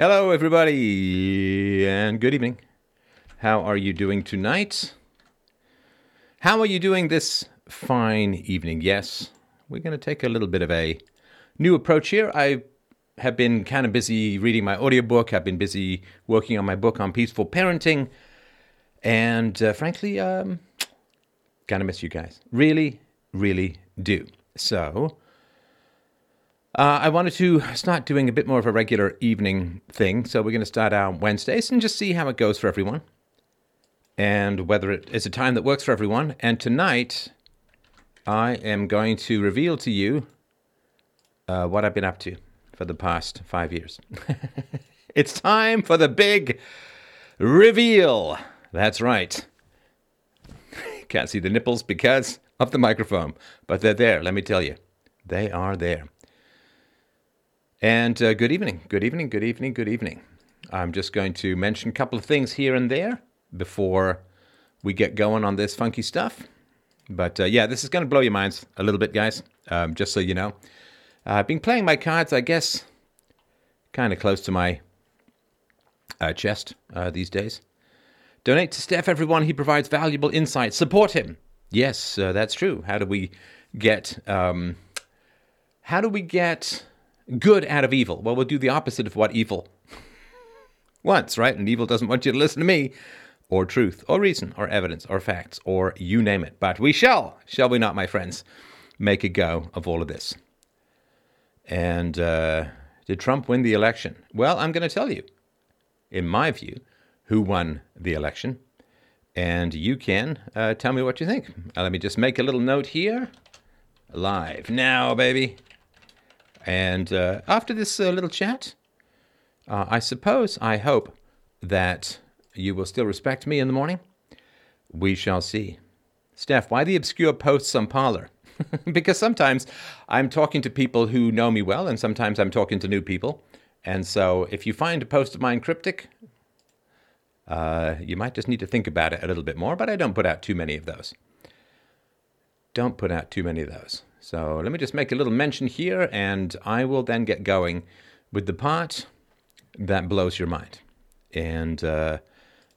Hello, everybody, and good evening. How are you doing tonight? How are you doing this fine evening? Yes, we're going to take a little bit of a new approach here. I have been kind of busy reading my audiobook, I've been busy working on my book on peaceful parenting, and uh, frankly, um, kind of miss you guys. Really, really do. So, uh, I wanted to start doing a bit more of a regular evening thing. So we're going to start out Wednesdays and just see how it goes for everyone and whether it is a time that works for everyone. And tonight, I am going to reveal to you uh, what I've been up to for the past five years. it's time for the big reveal. That's right. Can't see the nipples because of the microphone, but they're there, let me tell you. They are there. And uh, good evening, good evening, good evening, good evening. I'm just going to mention a couple of things here and there before we get going on this funky stuff. But uh, yeah, this is going to blow your minds a little bit, guys, um, just so you know. Uh, I've been playing my cards, I guess, kind of close to my uh, chest uh, these days. Donate to Steph, everyone. He provides valuable insight. Support him. Yes, that's true. How do we get? Um, how do we get good out of evil? Well, we'll do the opposite of what evil wants, right? And evil doesn't want you to listen to me, or truth, or reason, or evidence, or facts, or you name it. But we shall, shall we not, my friends, make a go of all of this. And uh, did Trump win the election? Well, I'm going to tell you, in my view, who won the election. And you can uh, tell me what you think. Uh, let me just make a little note here. Live now, baby. And uh, after this uh, little chat, uh, I suppose, I hope that you will still respect me in the morning. We shall see. Steph, why the obscure posts on Parler? because sometimes I'm talking to people who know me well, and sometimes I'm talking to new people. And so if you find a post of mine cryptic, uh, you might just need to think about it a little bit more, but I don't put out too many of those. Don't put out too many of those. So let me just make a little mention here, and I will then get going with the part that blows your mind. And uh,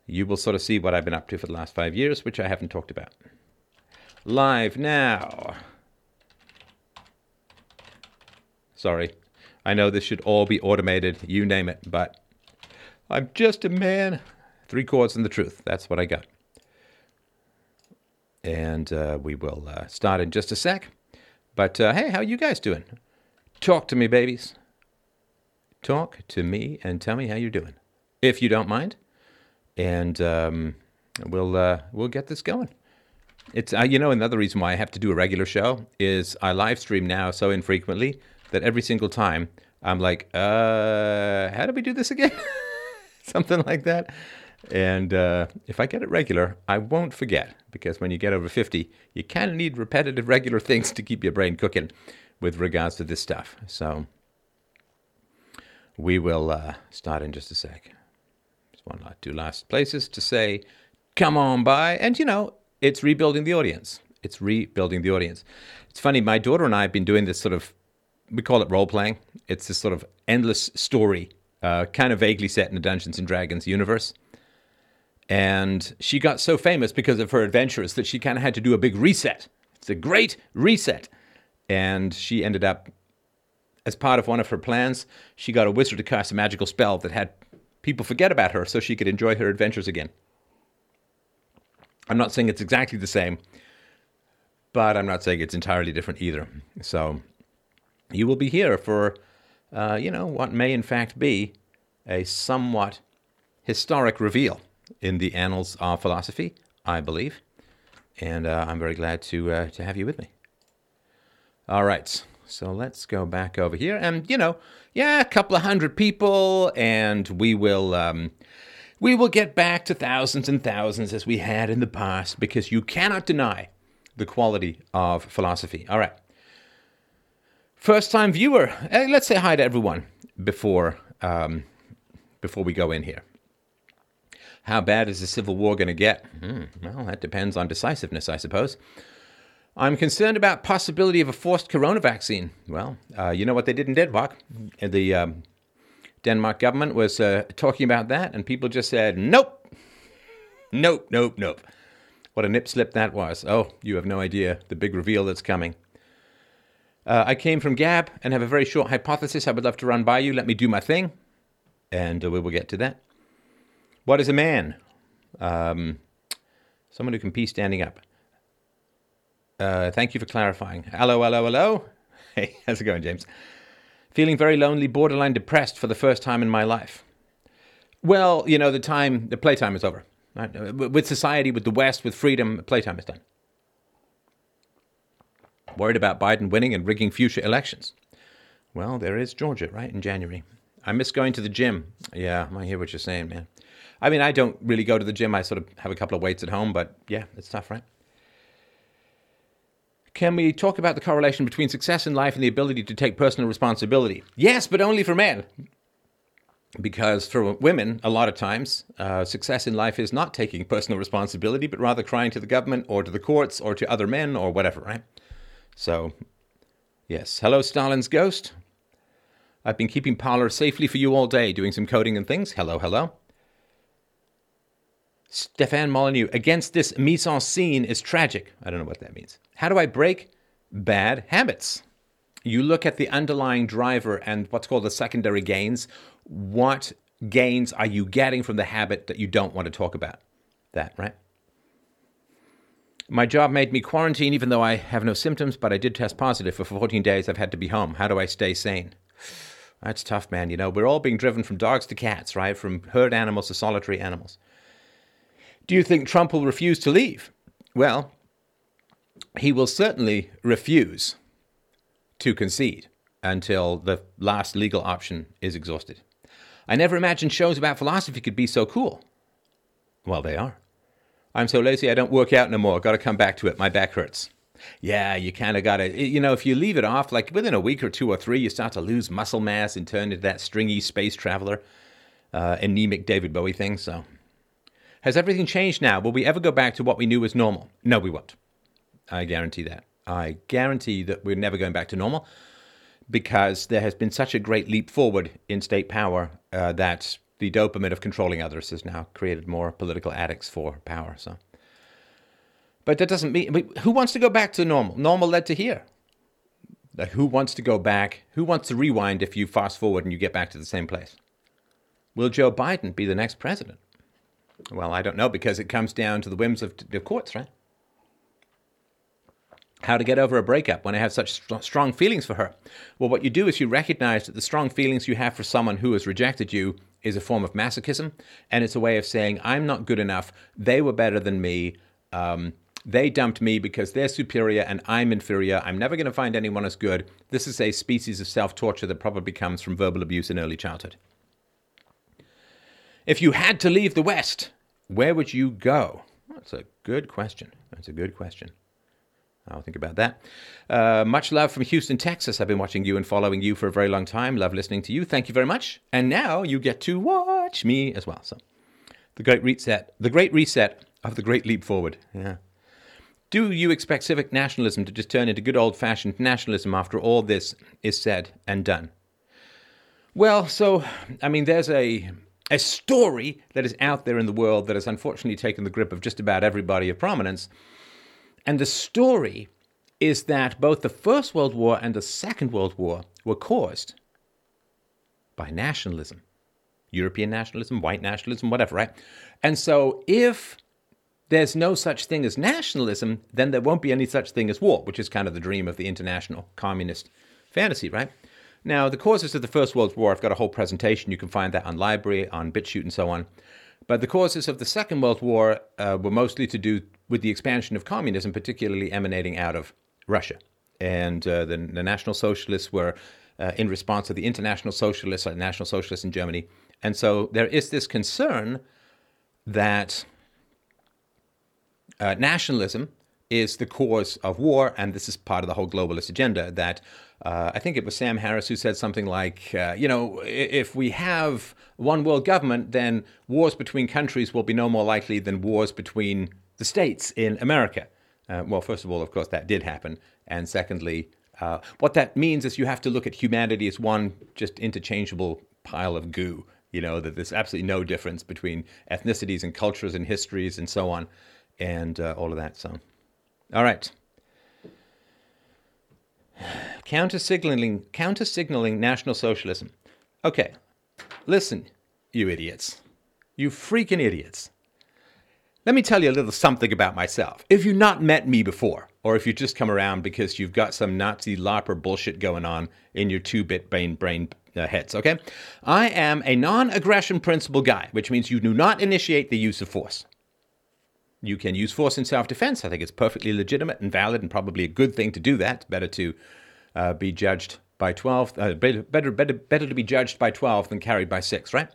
you will sort of see what I've been up to for the last five years, which I haven't talked about. Live now. Sorry. I know this should all be automated, you name it, but I'm just a man. Three chords and the truth. That's what I got. And uh, we will uh, start in just a sec. But uh, hey, how you guys doing? Talk to me, babies. Talk to me and tell me how you're doing, if you don't mind. And um, we'll uh, we'll get this going. It's uh, you know another reason why I have to do a regular show is I live stream now so infrequently that every single time I'm like, uh, how do we do this again? Something like that. And uh, if I get it regular, I won't forget because when you get over 50, you kind of need repetitive, regular things to keep your brain cooking with regards to this stuff. So we will uh, start in just a sec. Just one last, two last places to say, come on by. And you know, it's rebuilding the audience. It's rebuilding the audience. It's funny, my daughter and I have been doing this sort of, we call it role playing. It's this sort of endless story, uh, kind of vaguely set in the Dungeons and Dragons universe. And she got so famous because of her adventures that she kind of had to do a big reset. It's a great reset. And she ended up, as part of one of her plans, she got a wizard to cast a magical spell that had people forget about her so she could enjoy her adventures again. I'm not saying it's exactly the same, but I'm not saying it's entirely different either. So you will be here for, uh, you know, what may in fact be a somewhat historic reveal in the annals of philosophy, I believe. And uh, I'm very glad to, uh, to have you with me. All right, so let's go back over here. And, you know, yeah, a couple of hundred people, and we will. Um, we will get back to thousands and thousands as we had in the past because you cannot deny the quality of philosophy. All right. First time viewer, uh, let's say hi to everyone before, um, before we go in here. How bad is the Civil War going to get? Hmm, well, that depends on decisiveness, I suppose. I'm concerned about possibility of a forced corona vaccine. Well, uh, you know what they did in Denmark? The um, Denmark government was uh, talking about that, and people just said, nope, nope, nope, nope. What a nip slip that was. Oh, you have no idea the big reveal that's coming. Uh, I came from Gab and have a very short hypothesis I would love to run by you. Let me do my thing, and uh, we will get to that. What is a man? Um, someone who can pee standing up. Uh, thank you for clarifying. Hello, hello, hello. Hey, how's it going, James? Feeling very lonely, borderline depressed for the first time in my life. Well, you know, the time, the playtime is over. Right? Uh, with society, with the West, with freedom, playtime is done. Worried about Biden winning and rigging future elections. Well, there is Georgia, right, in January. I miss going to the gym. Yeah, I hear what you're saying, man. I mean, I don't really go to the gym. I sort of have a couple of weights at home, but yeah, it's tough, right? Can we talk about the correlation between success in life and the ability to take personal responsibility? Yes, but only for men. Because for women, a lot of times, uh, success in life is not taking personal responsibility, but rather crying to the government or to the courts or to other men or whatever, right? So, yes. Hello, Stalin's ghost. I've been keeping Parler safely for you all day, doing some coding and things. Hello, hello. Stefan Molyneux, against this mise en scene is tragic. I don't know what that means. How do I break bad habits? You look at the underlying driver and what's called the secondary gains. What gains are you getting from the habit that you don't want to talk about? That, right? My job made me quarantine even though I have no symptoms, but I did test positive. For 14 days, I've had to be home. How do I stay sane? That's tough, man. You know, we're all being driven from dogs to cats, right? From herd animals to solitary animals. Do you think Trump will refuse to leave? Well, he will certainly refuse to concede until the last legal option is exhausted. I never imagined shows about philosophy could be so cool. Well, they are. I'm so lazy I don't work out no more. Got to come back to it. My back hurts. Yeah, you kind of got to, you know, if you leave it off, like within a week or two or three, you start to lose muscle mass and turn into that stringy space traveler, uh, anemic David Bowie thing. So has everything changed now? Will we ever go back to what we knew was normal? No, we won't. I guarantee that. I guarantee that we're never going back to normal because there has been such a great leap forward in state power uh, that the dopamine of controlling others has now created more political addicts for power. So, but that doesn't mean who wants to go back to normal? Normal led to here. Like who wants to go back? Who wants to rewind if you fast forward and you get back to the same place? Will Joe Biden be the next president? Well, I don't know because it comes down to the whims of the courts, right? How to get over a breakup when I have such st- strong feelings for her? Well, what you do is you recognize that the strong feelings you have for someone who has rejected you is a form of masochism, and it's a way of saying, I'm not good enough, they were better than me. Um, they dumped me because they're superior and I'm inferior. I'm never going to find anyone as good. This is a species of self torture that probably comes from verbal abuse in early childhood. If you had to leave the West, where would you go? That's a good question. That's a good question. I'll think about that. Uh, much love from Houston, Texas. I've been watching you and following you for a very long time. Love listening to you. Thank you very much. And now you get to watch me as well. So, the great reset, the great reset of the great leap forward. Yeah. Do you expect civic nationalism to just turn into good old fashioned nationalism after all this is said and done? Well, so, I mean, there's a a story that is out there in the world that has unfortunately taken the grip of just about everybody of prominence. And the story is that both the First World War and the Second World War were caused by nationalism European nationalism, white nationalism, whatever, right? And so if there's no such thing as nationalism, then there won't be any such thing as war, which is kind of the dream of the international communist fantasy, right? Now, the causes of the First World War, I've got a whole presentation. You can find that on LBRY, on BitChute, and so on. But the causes of the Second World War uh, were mostly to do with the expansion of communism, particularly emanating out of Russia. And uh, the, the, National Socialists were uh, in response to the International Socialists, or National Socialists in Germany. And so there is this concern that uh, nationalism is the cause of war, and this is part of the whole globalist agenda that uh, I think it was Sam Harris who said something like, uh, you know, if we have one world government, then wars between countries will be no more likely than wars between the states in America. Uh, well, first of all, of course, that did happen. And secondly, uh, what that means is you have to look at humanity as one just interchangeable pile of goo. You know that there's absolutely no difference between ethnicities and cultures and histories and so on, and uh, all of that. So, all right. Counter signaling, counter signaling National Socialism. Okay, listen, you idiots, you freaking idiots. Let me tell you a little something about myself. If you've not met me before, or if you just come around because you've got some Nazi LARPer bullshit going on in your two bit brain, brain uh, heads, okay? I am a non aggression principle guy, which means you do not initiate the use of force. You can use force in self defense. I think it's perfectly legitimate and valid and probably a good thing to do that. Better to uh, be judged by 12, uh, better, better, better, better to be judged by 12 than carried by 6, right?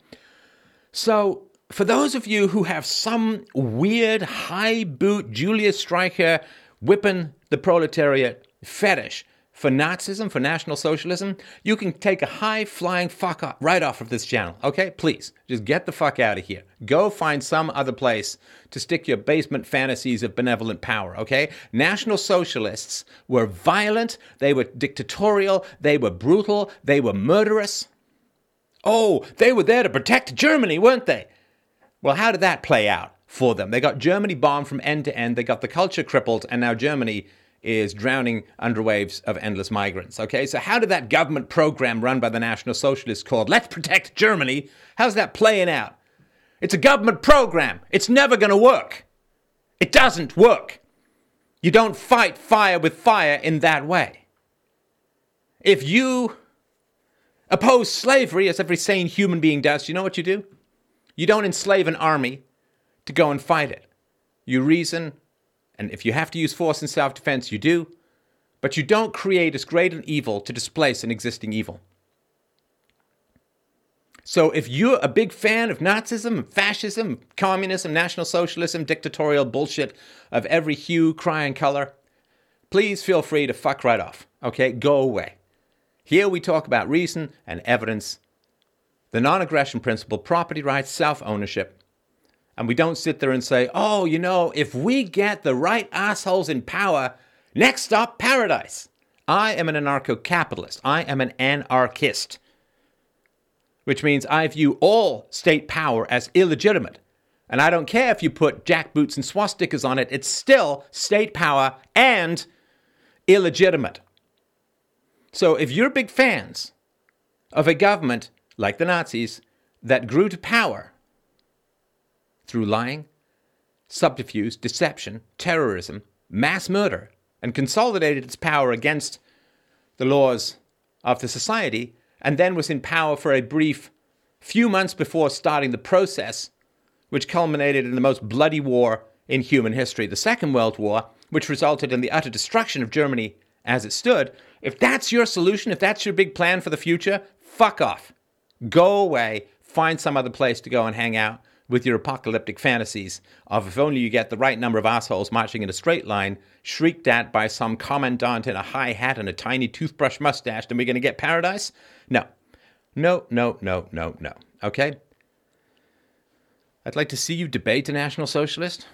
So for those of you who have some weird high boot Julius Streicher whipping the proletariat fetish for Nazism, for National Socialism, you can take a high flying fuck off right off of this channel, okay? Please, just get the fuck out of here. Go find some other place to stick your basement fantasies of benevolent power, okay? National Socialists were violent, they were dictatorial, they were brutal, they were murderous. Oh, they were there to protect Germany, weren't they? Well, how did that play out for them? They got Germany bombed from end to end, they got the culture crippled, and now Germany is drowning under waves of endless migrants. Okay, so how did that government program run by the National Socialists called Let's Protect Germany, how's that playing out? It's a government program. It's never going to work. It doesn't work. You don't fight fire with fire in that way. If you oppose slavery, as every sane human being does, you know what you do? You don't enslave an army to go and fight it. You reason, and if you have to use force in self defense, you do, but you don't create as great an evil to displace an existing evil. So if you're a big fan of Nazism, fascism, communism, National Socialism, dictatorial bullshit of every hue, cry, and color, please feel free to fuck right off. Okay? Go away. Here we talk about reason and evidence the non aggression principle, property rights, self ownership. And we don't sit there and say, oh, you know, if we get the right assholes in power, next stop, paradise. I am an anarcho capitalist. I am an anarchist, which means I view all state power as illegitimate. And I don't care if you put jackboots and swastikas on it, it's still state power and illegitimate. So if you're big fans of a government like the Nazis, that grew to power through lying, subterfuge, deception, terrorism, mass murder, and consolidated its power against the laws of the society, and then was in power for a brief few months before starting the process, which culminated in the most bloody war in human history, the Second World War, which resulted in the utter destruction of Germany as it stood. If that's your solution, if that's your big plan for the future, fuck off. Go away, find some other place to go and hang out with your apocalyptic fantasies of if only you get the right number of assholes marching in a straight line, shrieked at by some commandant in a high hat and a tiny toothbrush mustache, then we're going to get paradise? No. No, no, no, no, no. Okay? I'd like to see you debate a National Socialist.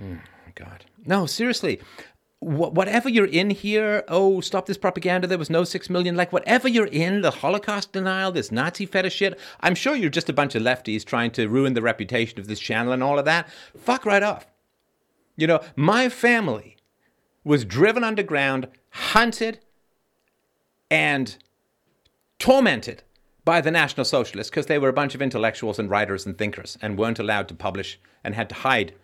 Oh, God. No, seriously whatever you're in here, oh, stop this propaganda, there was no six million, like whatever you're in, the Holocaust denial, this Nazi fetish shit, I'm sure you're just a bunch of lefties trying to ruin the reputation of this channel and all of that. Fuck right off. You know, my family was driven underground, hunted, and tormented by the National Socialists because they were a bunch of intellectuals and writers and thinkers and weren't allowed to publish and had to hide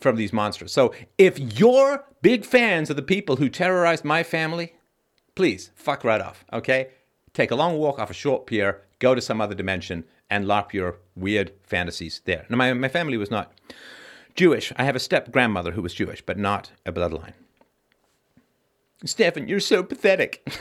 from these monsters. So if you're big fans of the people who terrorized my family, please fuck right off, okay? Take a long walk off a short pier, go to some other dimension, and LARP your weird fantasies there. Now, my, my family was not Jewish. I have a step grandmother who was Jewish, but not a bloodline. Stefan, you're so pathetic.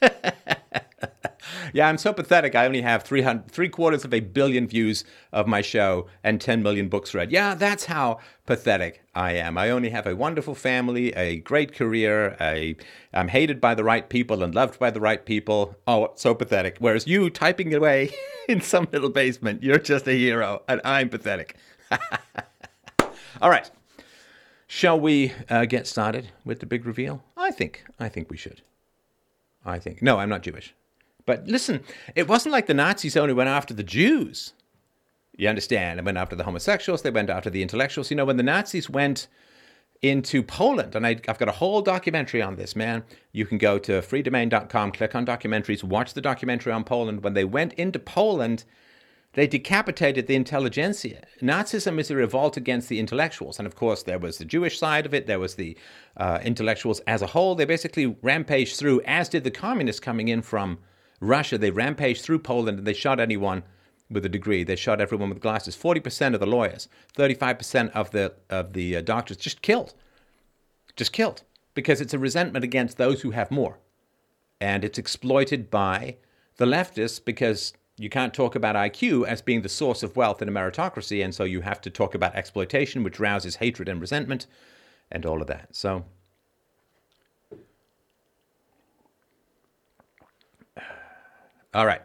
yeah, I'm so pathetic. I only have 300, three quarters of a billion views of my show and 10 million books read. Yeah, that's how pathetic I am. I only have a wonderful family, a great career. I'm hated by the right people and loved by the right people. Oh, so pathetic. Whereas you typing away in some little basement, you're just a hero, and I'm pathetic. All right. Shall we uh, get started with the big reveal? I think. I think we should. I think. No, I'm not Jewish But listen, it wasn't like the Nazis only went after the Jews. You understand? They went after the homosexuals, they went after the intellectuals. You know, when the Nazis went into Poland, and I, have got a whole documentary on this, man. You can go to freedomain.com, click on documentaries, watch the documentary on Poland. When they went into Poland, they decapitated the intelligentsia. Nazism is a revolt against the intellectuals. And of course, there was the Jewish side of it, there was the uh, intellectuals as a whole. They basically rampaged through, as did the communists coming in from Russia. They rampaged through Poland and they shot anyone with a degree. They shot everyone with glasses. 40% of the lawyers, 35% of the, of the uh, doctors just killed. Just killed. Because it's a resentment against those who have more. And it's exploited by the leftists because you can't talk about IQ as being the source of wealth in a meritocracy, and so you have to talk about exploitation, which rouses hatred and resentment, and all of that. So, all right.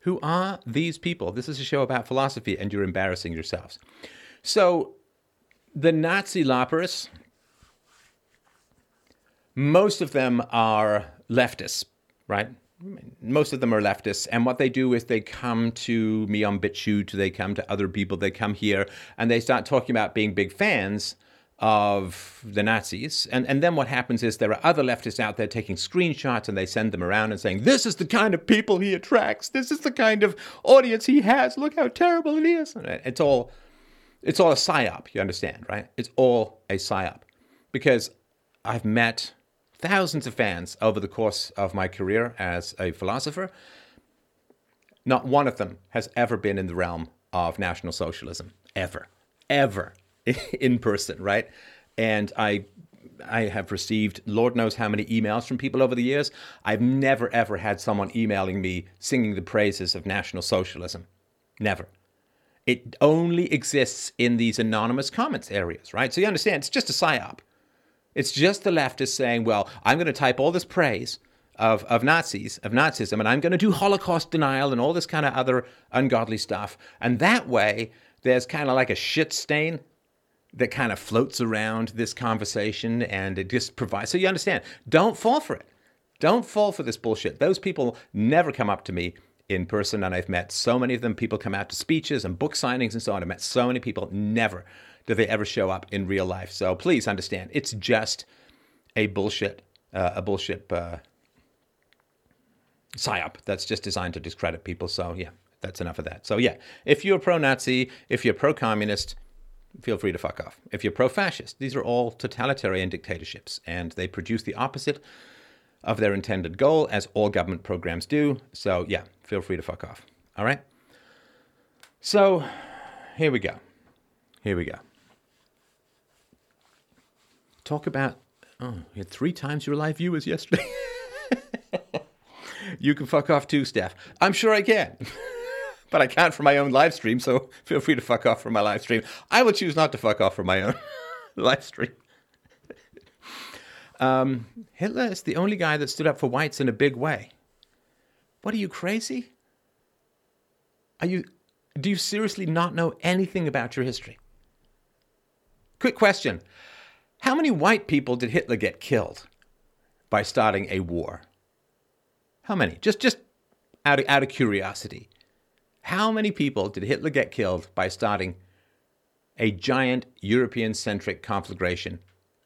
Who are these people? This is a show about philosophy, and you're embarrassing yourselves. So, the Nazi LARPers, most of them are leftists, right? Most of them are leftists, and what they do is they come to me on BitChute, they come to other people, they come here, and they start talking about being big fans of the Nazis. And, and then what happens is there are other leftists out there taking screenshots and they send them around and saying, This is the kind of people he attracts. This is the kind of audience he has. Look how terrible it is. It's all it's all a psyop, you understand, right? It's all a psyop. Because I've met thousands of fans over the course of my career as a philosopher. Not one of them has ever been in the realm of National Socialism, ever, ever in person, right? And I I have received Lord knows how many emails from people over the years. I've never ever had someone emailing me singing the praises of National Socialism. Never. It only exists in these anonymous comments areas, right? So you understand, it's just a psyop. It's just the leftists saying, well, I'm going to type all this praise of, of Nazis, of Nazism, and I'm going to do Holocaust denial and all this kind of other ungodly stuff. And that way, there's kind of like a shit stain that kind of floats around this conversation and it just provides. So you understand, don't fall for it. Don't fall for this bullshit. Those people never come up to me in person, and I've met so many of them. People come out to speeches and book signings and so on. I've met so many people, never do they ever show up in real life. So please understand, it's just a bullshit, uh, a bullshit uh, psyop that's just designed to discredit people. So yeah, that's enough of that. So yeah, if you're pro-Nazi, if you're pro-communist, feel free to fuck off. If you're pro-fascist, these are all totalitarian dictatorships, and they produce the opposite of their intended goal, as all government programs do. So yeah, feel free to fuck off. All right. So here we go. Here we go. Talk about, oh, you had three times your live viewers yesterday. you can fuck off too, Steph. I'm sure I can. but I can't for my own live stream, so feel free to fuck off from my live stream. I will choose not to fuck off from my own live stream. Um, Hitler is the only guy that stood up for whites in a big way. What are you crazy? Are you do you seriously not know anything about your history? Quick question. How many white people did Hitler get killed by starting a war? How many? Just just out of, out of curiosity. How many people did Hitler get killed by starting a giant European centric conflagration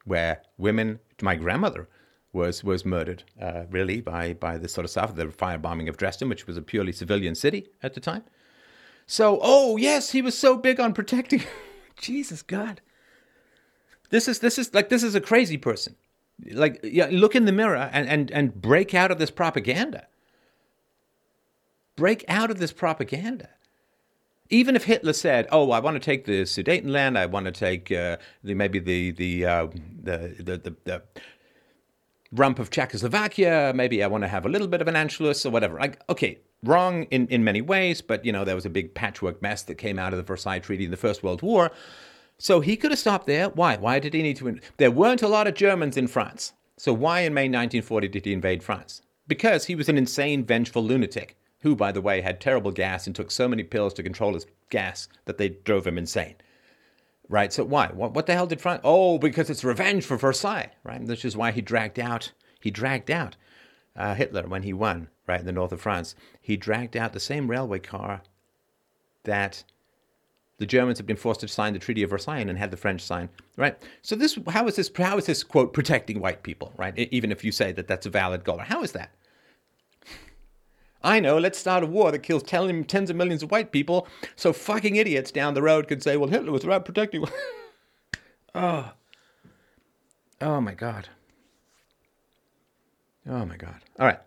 where women, my grandmother was was murdered, uh, really, by, by this sort of stuff, the firebombing of Dresden, which was a purely civilian city at the time. So, oh, yes, he was so big on protecting. Jesus, God. This is this is like this is a crazy person. Like yeah, look in the mirror and and and break out of this propaganda. Break out of this propaganda. Even if Hitler said, "Oh, I want to take the Sudetenland, I want to take uh, the maybe the the, uh, the, the the the rump of Czechoslovakia, maybe I want to have a little bit of an Anschluss or whatever." Like, okay, wrong in in many ways, but you know there was a big patchwork mess that came out of the Versailles Treaty in the First World War. So he could have stopped there. Why? Why did he need to? In- there weren't a lot of Germans in France. So why in May 1940 did he invade France? Because he was an insane, vengeful lunatic who, by the way, had terrible gas and took so many pills to control his gas that they drove him insane. Right? So why? What, what the hell did France? Oh, because it's revenge for Versailles, right? This is why he dragged out. He dragged out uh, Hitler when he won, right in the north of France. He dragged out the same railway car that the Germans had been forced to sign the Treaty of Versailles and had the French sign, right? So this, how is this, how is this quote protecting white people, right? Even if you say that that's a valid goal, how is that? I know, let's start a war that kills tens of millions of white people, so fucking idiots down the road could say, well, Hitler was about protecting. oh, oh my god. Oh my god. All right.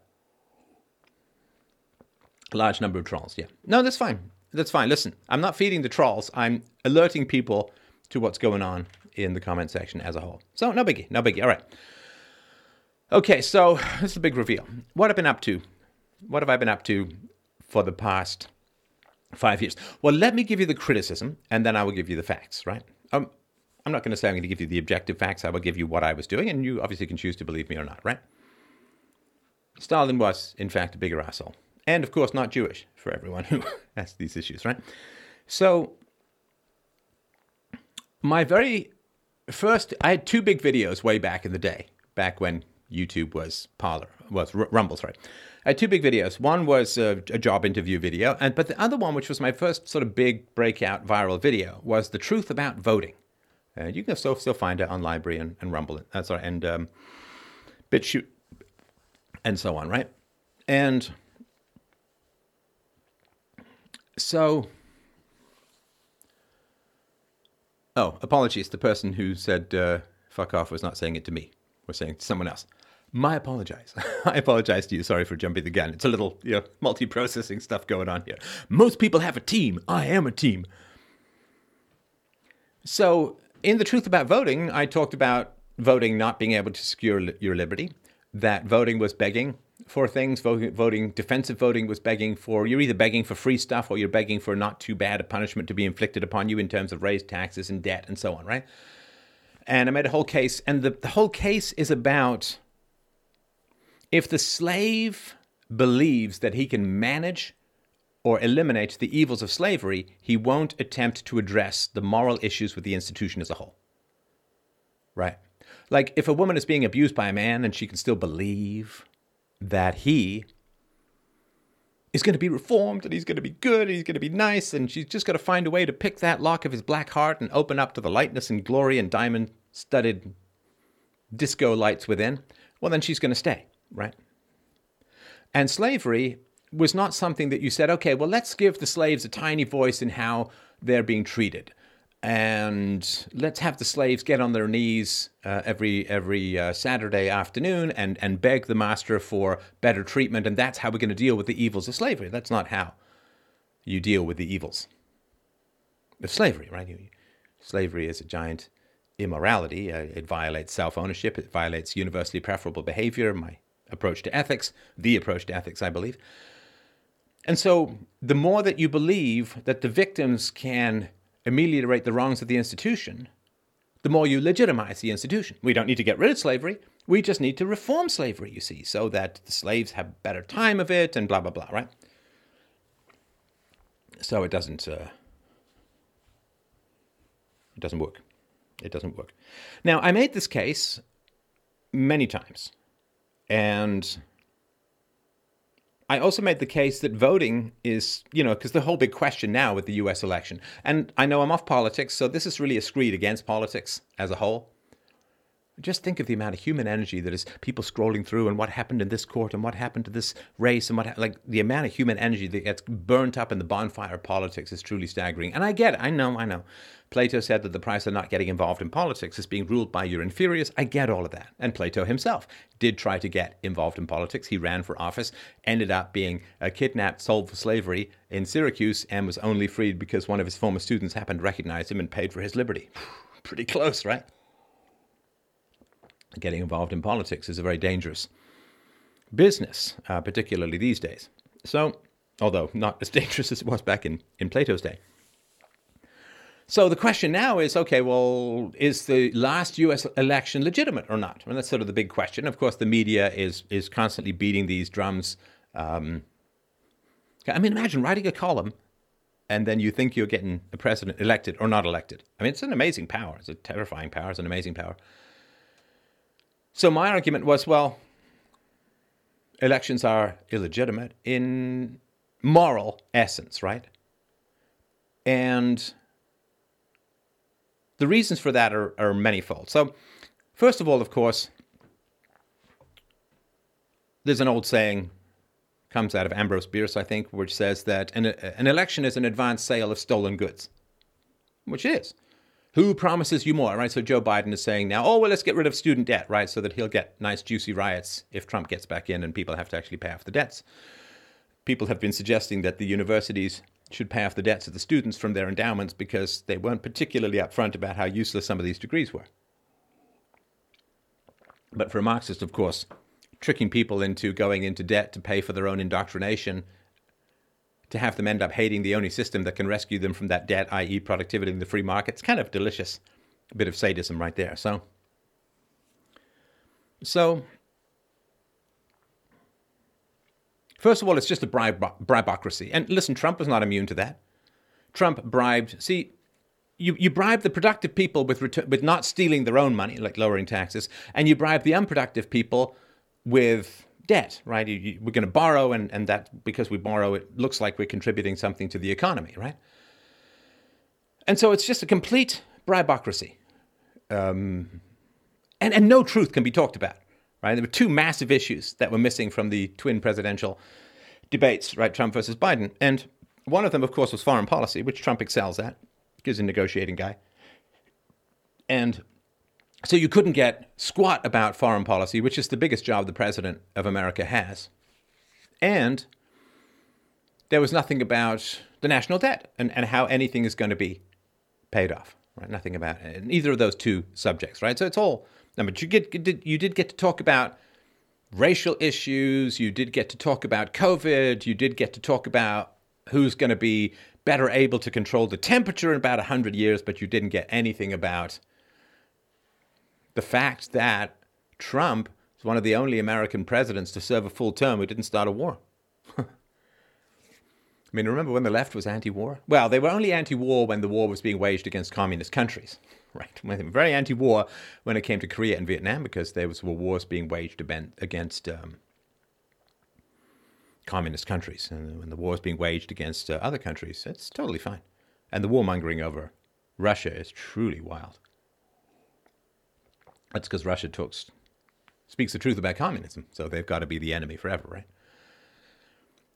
A large number of trolls. Yeah. No, that's fine. That's fine. Listen, I'm not feeding the trolls. I'm alerting people to what's going on in the comment section as a whole. So no biggie. No biggie. All right. Okay, so this is a big reveal. What I've been up to. What have I been up to for the past five years? Well, let me give you the criticism, and then I will give you the facts. Right? Um, I'm not going to say I'm going to give you the objective facts. I will give you what I was doing, and you obviously can choose to believe me or not. Right? Stalin was, in fact, a bigger asshole and of course not Jewish for everyone who has these issues, right? So, my very first, I had two big videos way back in the day, back when YouTube was Parler, was Rumble, sorry. I had two big videos. One was a, a, job interview video, and but the other one, which was my first sort of big breakout viral video, was the truth about voting. Uh, you can still still find it on LBRY and, and Rumble, uh, sorry, and um, BitChute, and so on, right? And so, oh, apologies. The person who said uh, fuck off was not saying it to me, was saying to someone else. My apologize. I apologize to you. Sorry for jumping the gun. It's a little, you know, multi-processing stuff going on here. Most people have a team. I am a team. So, in the truth about voting, I talked about voting not being able to secure your liberty, that voting was begging for things. Voting, defensive voting was begging for, you're either begging for free stuff or you're begging for not too bad a punishment to be inflicted upon you in terms of raised taxes and debt and so on, right? And I made a whole case, and the, the whole case is about if the slave believes that he can manage or eliminate the evils of slavery, he won't attempt to address the moral issues with the institution as a whole. Right? Like, if a woman is being abused by a man and she can still believe that he is going to be reformed and he's going to be good and he's going to be nice and she's just going to find a way to pick that lock of his black heart and open up to the lightness and glory and diamond studded disco lights within, well, then she's going to stay, right? And slavery was not something that you said, okay, well, let's give the slaves a tiny voice in how they're being treated and let's have the slaves get on their knees uh, every every uh, Saturday afternoon and and beg the master for better treatment, and that's how we're going to deal with the evils of slavery. That's not how you deal with the evils of slavery, right? You, slavery is a giant immorality. Uh, it violates self ownership. It violates universally preferable behavior. My approach to ethics, the approach to ethics, I believe. And so, the more that you believe that the victims can ameliorate the wrongs of the institution, the more you legitimize the institution. We don't need to get rid of slavery. We just need to reform slavery, you see, so that the slaves have better time of it and blah, blah, blah, right? So it doesn't, uh, it doesn't work. It doesn't work. Now, I made this case many times, and I also made the case that voting is, you know, because the whole big question now with the US election, and I know I'm off politics, so this is really a screed against politics as a whole. Just think of the amount of human energy that is people scrolling through and what happened in this court and what happened to this race and what, like, the amount of human energy that gets burnt up in the bonfire of politics is truly staggering. And I get it. I know, I know. Plato said that the price of not getting involved in politics is being ruled by your inferiors. I get all of that. And Plato himself did try to get involved in politics. He ran for office, ended up being uh, kidnapped, sold for slavery in Syracuse, and was only freed because one of his former students happened to recognize him and paid for his liberty. Pretty close, right? Getting involved in politics is a very dangerous business, uh, particularly these days. So, although not as dangerous as it was back in, in Plato's day. So the question now is okay, well, is the last US election legitimate or not? I And that's sort of the big question. Of course, the media is, is constantly beating these drums. Um, I mean, imagine writing a column and then you think you're getting a president elected or not elected. I mean, it's an amazing power. It's a terrifying power. It's an amazing power. So my argument was well, elections are illegitimate in moral essence, right? And the reasons for that are, are manifold. So, first of all, of course, there's an old saying comes out of Ambrose Bierce, I think, which says that an, an election is an advanced sale of stolen goods, which is. Who promises you more, right? So Joe Biden is saying now, oh, well, let's get rid of student debt, right? So that he'll get nice, juicy riots if Trump gets back in and people have to actually pay off the debts. People have been suggesting that the universities should pay off the debts of the students from their endowments because they weren't particularly upfront about how useless some of these degrees were. But for a Marxist, of course, tricking people into going into debt to pay for their own indoctrination, to have them end up hating the only system that can rescue them from that debt, i.e., productivity in the free market. It's kind of delicious. A bit of sadism right there. So, so first of all, it's just a bribe, bribocracy. And listen, Trump was not immune to that. Trump bribed. See, you, you bribe the productive people with, with not stealing their own money, like lowering taxes, and you bribe the unproductive people with debt, right? You, you, we're going to borrow, and, and that because we borrow, it looks like we're contributing something to the economy, right? And so it's just a complete bribocracy. Um, and, and no truth can be talked about, right? There were two massive issues that were missing from the twin presidential debates, right? Trump versus Biden. And one of them, of course, was foreign policy, which Trump excels at. He's a negotiating guy. And so you couldn't get squat about foreign policy, which is the biggest job the president of America has. And there was nothing about the national debt and, and how anything is going to be paid off. Right? Nothing about it. either of those two subjects, right? So it's all. But you get you did get to talk about racial issues. You did get to talk about COVID. You did get to talk about who's going to be better able to control the temperature in about 100 years, but you didn't get anything about the fact that Trump is one of the only American presidents to serve a full term who didn't start a war. I mean, remember when the left was anti war? Well, they were only anti war when the war was being waged against communist countries, right? They were very anti war when it came to Korea and Vietnam because there was wars being waged against um, communist countries. And when the war is being waged against uh, other countries, it's totally fine. And the warmongering over Russia is truly wild. That's because Russia talks, speaks the truth about communism, so they've got to be the enemy forever, right?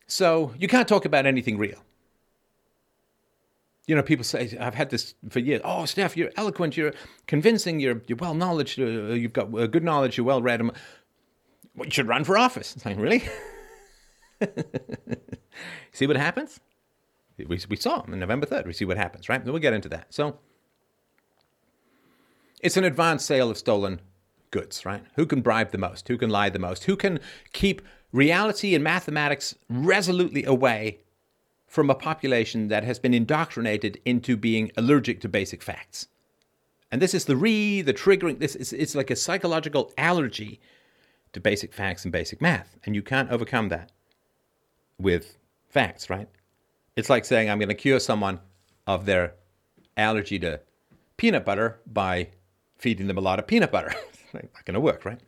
So you can't talk about anything real. You know, people say, I've had this for years. Oh, Steph, you're eloquent, you're convincing, you're, you're well knowledge, uh, you've got uh, good knowledge, you're well read. Well, you should run for office. It's like, really? see what happens? We, we saw on November 3rd. We see what happens, right? We'll get into that. So it's an advanced sale of stolen goods, right? Who can bribe the most? Who can lie the most? Who can keep reality and mathematics resolutely away from a population that has been indoctrinated into being allergic to basic facts? And this is the re, the triggering, this is it's like a psychological allergy to basic facts and basic math. And you can't overcome that with facts, right? It's like saying I'm going to cure someone of their allergy to peanut butter by feeding them a lot of peanut butter. not going to work, right?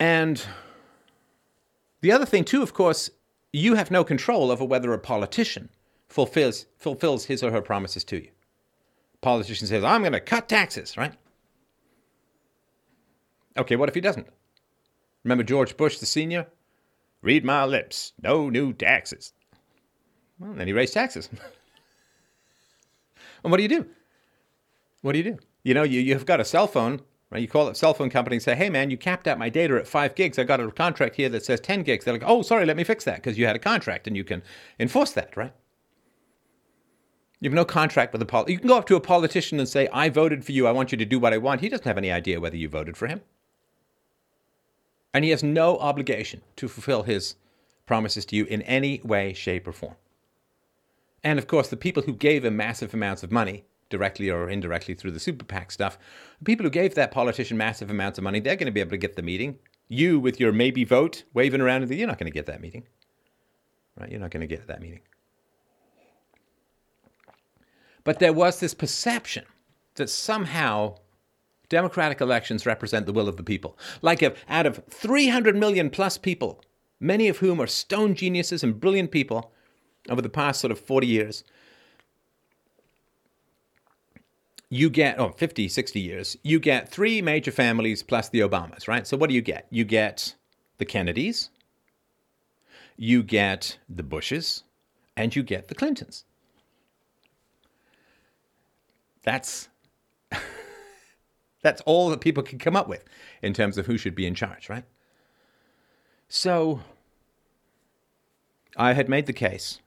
And the other thing, too, of course, you have no control over whether a politician fulfills, fulfills his or her promises to you. Politician says, I'm going to cut taxes, right? Okay, what if he doesn't? Remember George Bush, the senior? Read my lips. No new taxes. Well, then he raised taxes. and what do you do? What do you do? You know, you, you've got a cell phone, right? You call a cell phone company and say, hey, man, you capped out my data at five gigs. I got a contract here that says 10 gigs. They're like, oh, sorry, let me fix that because you had a contract and you can enforce that, right? You have no contract with a politician. You can go up to a politician and say, I voted for you. I want you to do what I want. He doesn't have any idea whether you voted for him. And he has no obligation to fulfill his promises to you in any way, shape, or form. And of course, the people who gave him massive amounts of money directly or indirectly through the super PAC stuff. People who gave that politician massive amounts of money, they're going to be able to get the meeting. You, with your maybe vote waving around, you're not going to get that meeting. Right? You're not going to get that meeting. But there was this perception that somehow Democratic elections represent the will of the people. Like if out of 300 million plus people, many of whom are stone geniuses and brilliant people over the past sort of 40 years, you get, oh, 50, 60 years, you get three major families plus the Obamas, right? So what do you get? You get the Kennedys, you get the Bushes, and you get the Clintons. That's that's all that people can come up with in terms of who should be in charge, right? So I had made the case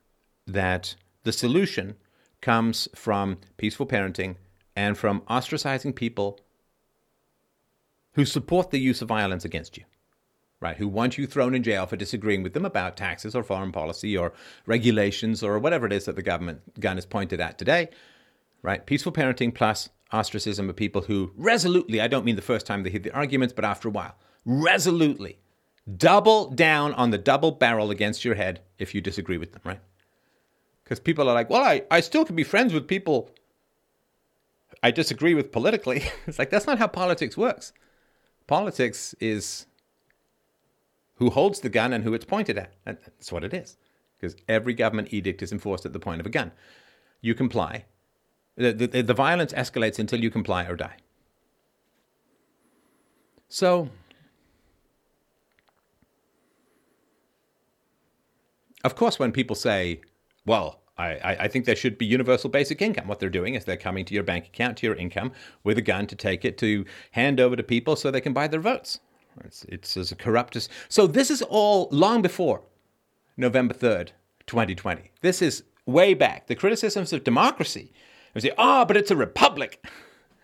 that the solution comes from peaceful parenting and from ostracizing people who support the use of violence against you, right? Who want you thrown in jail for disagreeing with them about taxes or foreign policy or regulations or whatever it is that the government gun is pointed at today, right? Peaceful parenting plus ostracism of people who resolutely, I don't mean the first time they hear the arguments, but after a while, resolutely double down on the double barrel against your head if you disagree with them, right? Because people are like, well, I, I still can be friends with people I disagree with politically. it's like that's not how politics works. Politics is who holds the gun and who it's pointed at. That's what it is. Because every government edict is enforced at the point of a gun. You comply. The, the, the violence escalates until you comply or die. So, of course, when people say, well, I, I think there should be universal basic income. What they're doing is they're coming to your bank account, to your income, with a gun to take it to hand over to people so they can buy their votes. It's, it's as a corrupt. So this is all long before November 3rd, 2020. This is way back. The criticisms of democracy. We say, ah, oh, but it's a republic.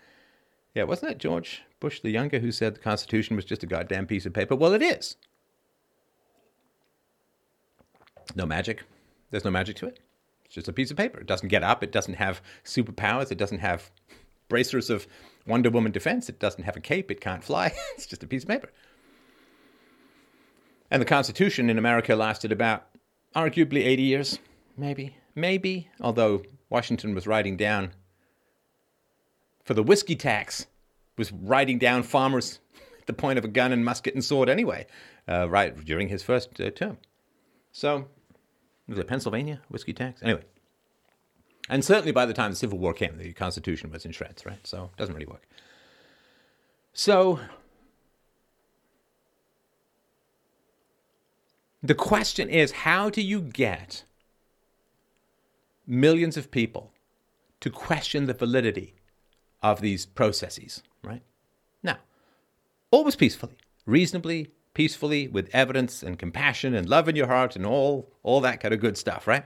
yeah, wasn't that George Bush the Younger who said the Constitution was just a goddamn piece of paper? Well, it is. No magic. There's no magic to it. It's just a piece of paper. It doesn't get up. It doesn't have superpowers. It doesn't have bracers of Wonder Woman defense. It doesn't have a cape. It can't fly. it's just a piece of paper. And the Constitution in America lasted about arguably 80 years, maybe. Maybe. Although Washington was writing down for the whiskey tax, was writing down farmers at the point of a gun and musket and sword anyway, uh, right during his first uh, term. So was it Pennsylvania whiskey tax? Anyway. And certainly by the time the Civil War came, the Constitution was in shreds, right? So it doesn't really work. So the question is how do you get millions of people to question the validity of these processes, right? Now, always peacefully, reasonably, peacefully with evidence and compassion and love in your heart and all all that kind of good stuff, right?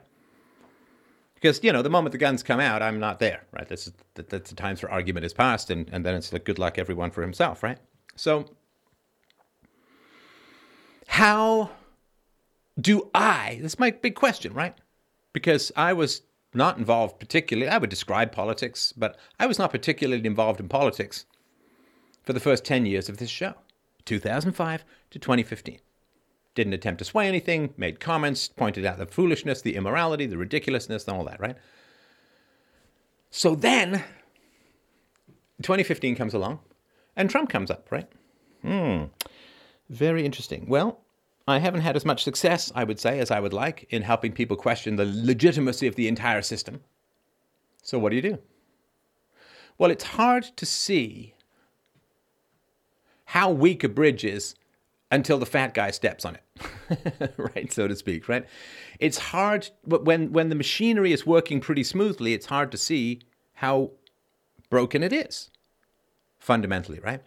Because you know, the moment the guns come out, I'm not there, right? This is that's the times for argument is past, and and then it's like good luck everyone for himself, right? So, how do I? This is my big question, right? Because I was not involved particularly. I would describe politics, but I was not particularly involved in politics for the first ten years of this show. 2005 to 2015. Didn't attempt to sway anything, made comments, pointed out the foolishness, the immorality, the ridiculousness, and all that, right? So then, 2015 comes along, and Trump comes up, right? Hmm. Very interesting. Well, I haven't had as much success, I would say, as I would like in helping people question the legitimacy of the entire system. So, what do you do? Well, it's hard to see how weak a bridge is until the fat guy steps on it, right, so to speak, right? It's hard, but when, when the machinery is working pretty smoothly, it's hard to see how broken it is, fundamentally, right?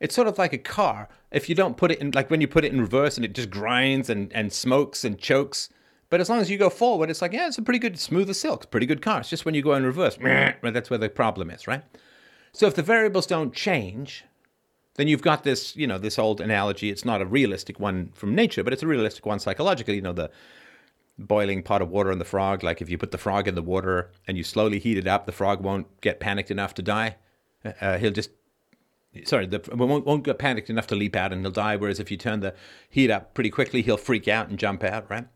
It's sort of like a car. If you don't put it in, like when you put it in reverse and it just grinds and, and smokes and chokes, but as long as you go forward, it's like, yeah, it's a pretty good, smooth as silk, pretty good car. It's just when you go in reverse, that's where the problem is, right? So if the variables don't change, then you've got this, you know, this old analogy. It's not a realistic one from nature, but it's a realistic one psychologically. You know, the boiling pot of water and the frog. Like if you put the frog in the water and you slowly heat it up, the frog won't get panicked enough to die. Uh, he'll just sorry, the won't, won't get panicked enough to leap out and he'll die. Whereas if you turn the heat up pretty quickly, he'll freak out and jump out. Right.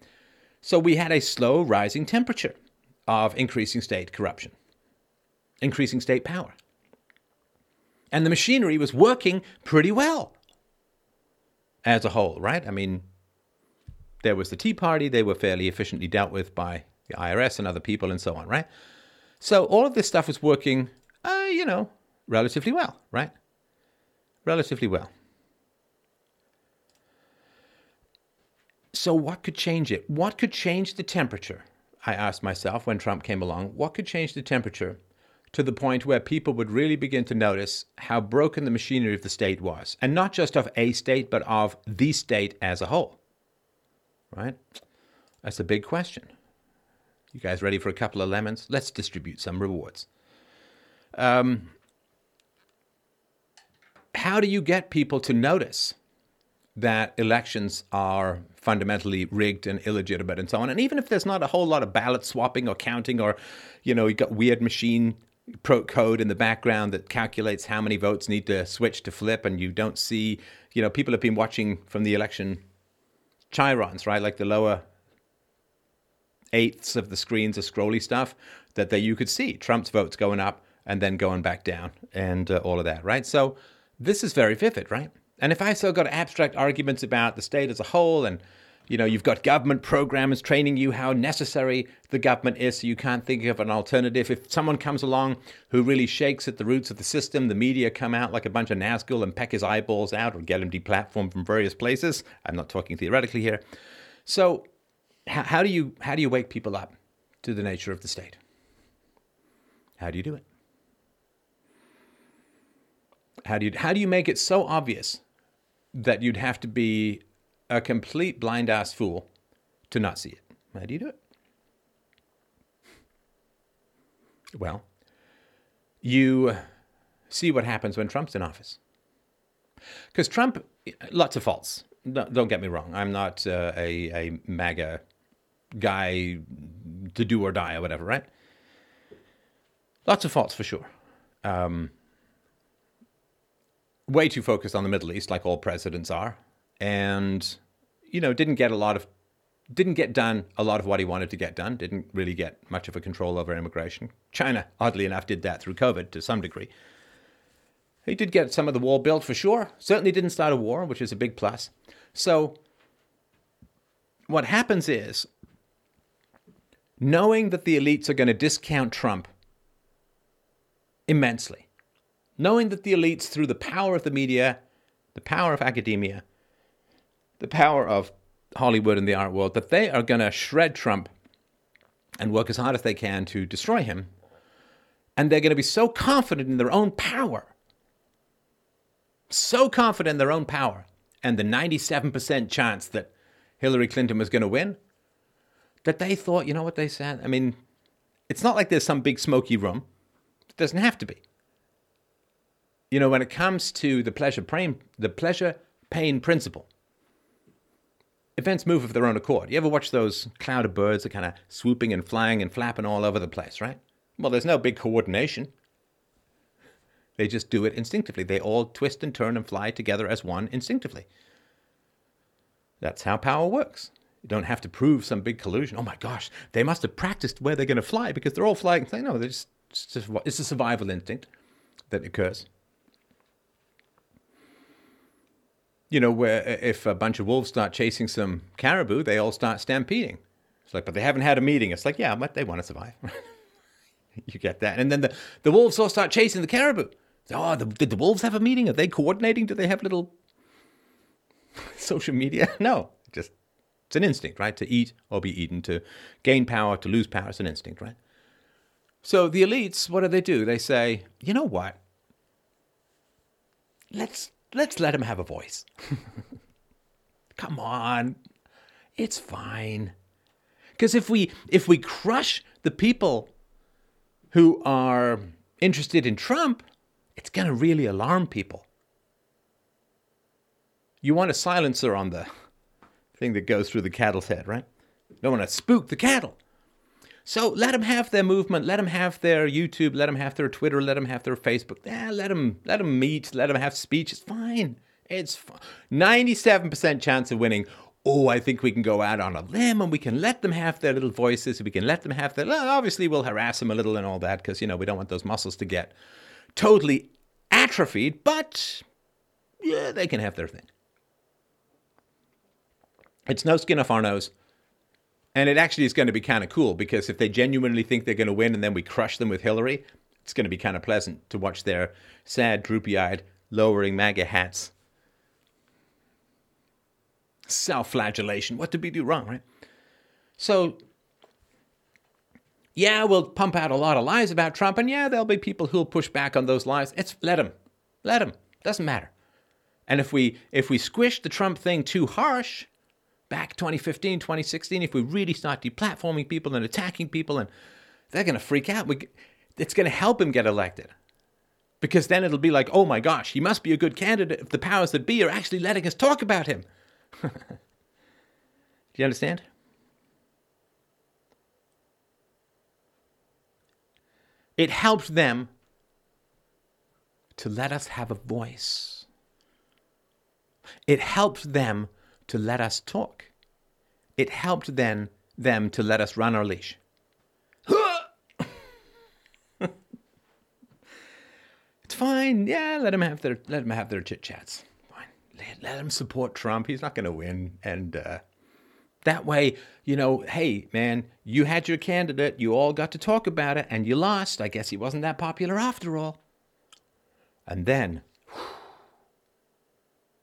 So we had a slow rising temperature of increasing state corruption, increasing state power. And the machinery was working pretty well as a whole, right? I mean, there was the Tea Party, they were fairly efficiently dealt with by the IRS and other people and so on, right? So all of this stuff was working, uh, you know, relatively well, right? Relatively well. So, what could change it? What could change the temperature? I asked myself when Trump came along. What could change the temperature to the point where people would really begin to notice how broken the machinery of the state was? And not just of a state, but of the state as a whole. Right? That's a big question. You guys ready for a couple of lemons? Let's distribute some rewards. Um, how do you get people to notice that elections are fundamentally rigged and illegitimate and so on. And even if there's not a whole lot of ballot swapping or counting or, you know, you got weird machine code in the background that calculates how many votes need to switch to flip and you don't see, you know, people have been watching from the election chyrons, right? Like the lower eighths of the screens of scrolly stuff that, that you could see Trump's votes going up and then going back down and uh, all of that, right? So this is very vivid, right? And if I still got abstract arguments about the state as a whole and you know, you've got government programs training you how necessary the government is, so you can't think of an alternative. If someone comes along who really shakes at the roots of the system, the media come out like a bunch of Nazgul and peck his eyeballs out or get him deplatformed from various places. I'm not talking theoretically here. So, how, how do you how do you wake people up to the nature of the state? How do you do it? How do you how do you make it so obvious that you'd have to be a complete blind ass fool to not see it. How do you do it? Well, you see what happens when Trump's in office. Because Trump, lots of faults. Don't get me wrong. I'm not uh, a, a MAGA guy to do or die or whatever, right? Lots of faults for sure. Um, way too focused on the Middle East, like all presidents are, and you know didn't get a lot of didn't get done a lot of what he wanted to get done. Didn't really get much of a control over immigration. China, oddly enough, did that through COVID to some degree. He did get some of the wall built for sure. Certainly didn't start a war, which is a big plus. So what happens is knowing that the elites are going to discount Trump immensely knowing that the elites, through the power of the media, the power of academia, the power of Hollywood and the art world, that they are going to shred Trump and work as hard as they can to destroy him. And they're going to be so confident in their own power, so confident in their own power, and the 97% chance that Hillary Clinton was going to win, that they thought, you know what they said? I mean, it's not like there's some big smoky room. It doesn't have to be you know, when it comes to the pleasure pain, the pleasure pain principle, events move of their own accord. You ever watch those cloud of birds that kind of swooping and flying and flapping all over the place, right? Well, there's no big coordination. They just do it instinctively. They all twist and turn and fly together as one instinctively. That's how power works. You don't have to prove some big collusion. Oh my gosh, they must have practiced where they're going to fly because they're all flying. No, just, it's, just, it's a survival instinct that occurs. You know, where if a bunch of wolves start chasing some caribou, they all start stampeding. It's like, but they haven't had a meeting. It's like, yeah, but they want to survive. you get that. And then the, the wolves all start chasing the caribou. Oh, the, did the wolves have a meeting? Are they coordinating? Do they have little social media? No, just it's an instinct, right? To eat or be eaten, to gain power, to lose power. It's an instinct, right? So the elites, what do they do? They say, you know what? Let's let's let him have a voice. Come on. It's fine. Because if we if we crush the people who are interested in Trump, it's going to really alarm people. You want a silencer on the thing that goes through the cattle's head, right? Don't want to spook the cattle. So let them have their movement, let them have their YouTube, let them have their Twitter, let them have their Facebook. Yeah, let them let them meet, let them have speech. It's fine. It's 97% chance of winning. Oh, I think we can go out on a limb and we can let them have their little voices. We can let them have their. Obviously, we'll harass them a little and all that because you know we don't want those muscles to get totally atrophied, but yeah, they can have their thing. It's no skin off our nose. And it actually is going to be kind of cool because if they genuinely think they're going to win and then we crush them with Hillary, it's going to be kind of pleasant to watch their sad, droopy eyed, lowering MAGA hats. Self flagellation. What did we do wrong, right? So, yeah, we'll pump out a lot of lies about Trump, and yeah, there'll be people who'll push back on those lies. It's let them, let them. Doesn't matter. And if we if we squish the Trump thing too harsh, back 2015, 2016, if we really start deplatforming people and attacking people, and they're going to freak out. We, it's going to help him get elected. Because then it'll be like, oh my gosh, he must be a good candidate if the powers that be are actually letting us talk about him. Do you understand? It helped them to let us have a voice. It helped them to let us talk. It helped then them to let us run our leash. it's fine. Yeah, let them have their let them have their chit chats. Fine. Let, let them support Trump. He's not going to win, and uh, that way, you know, hey man, you had your candidate. You all got to talk about it, and you lost. I guess he wasn't that popular after all. And then,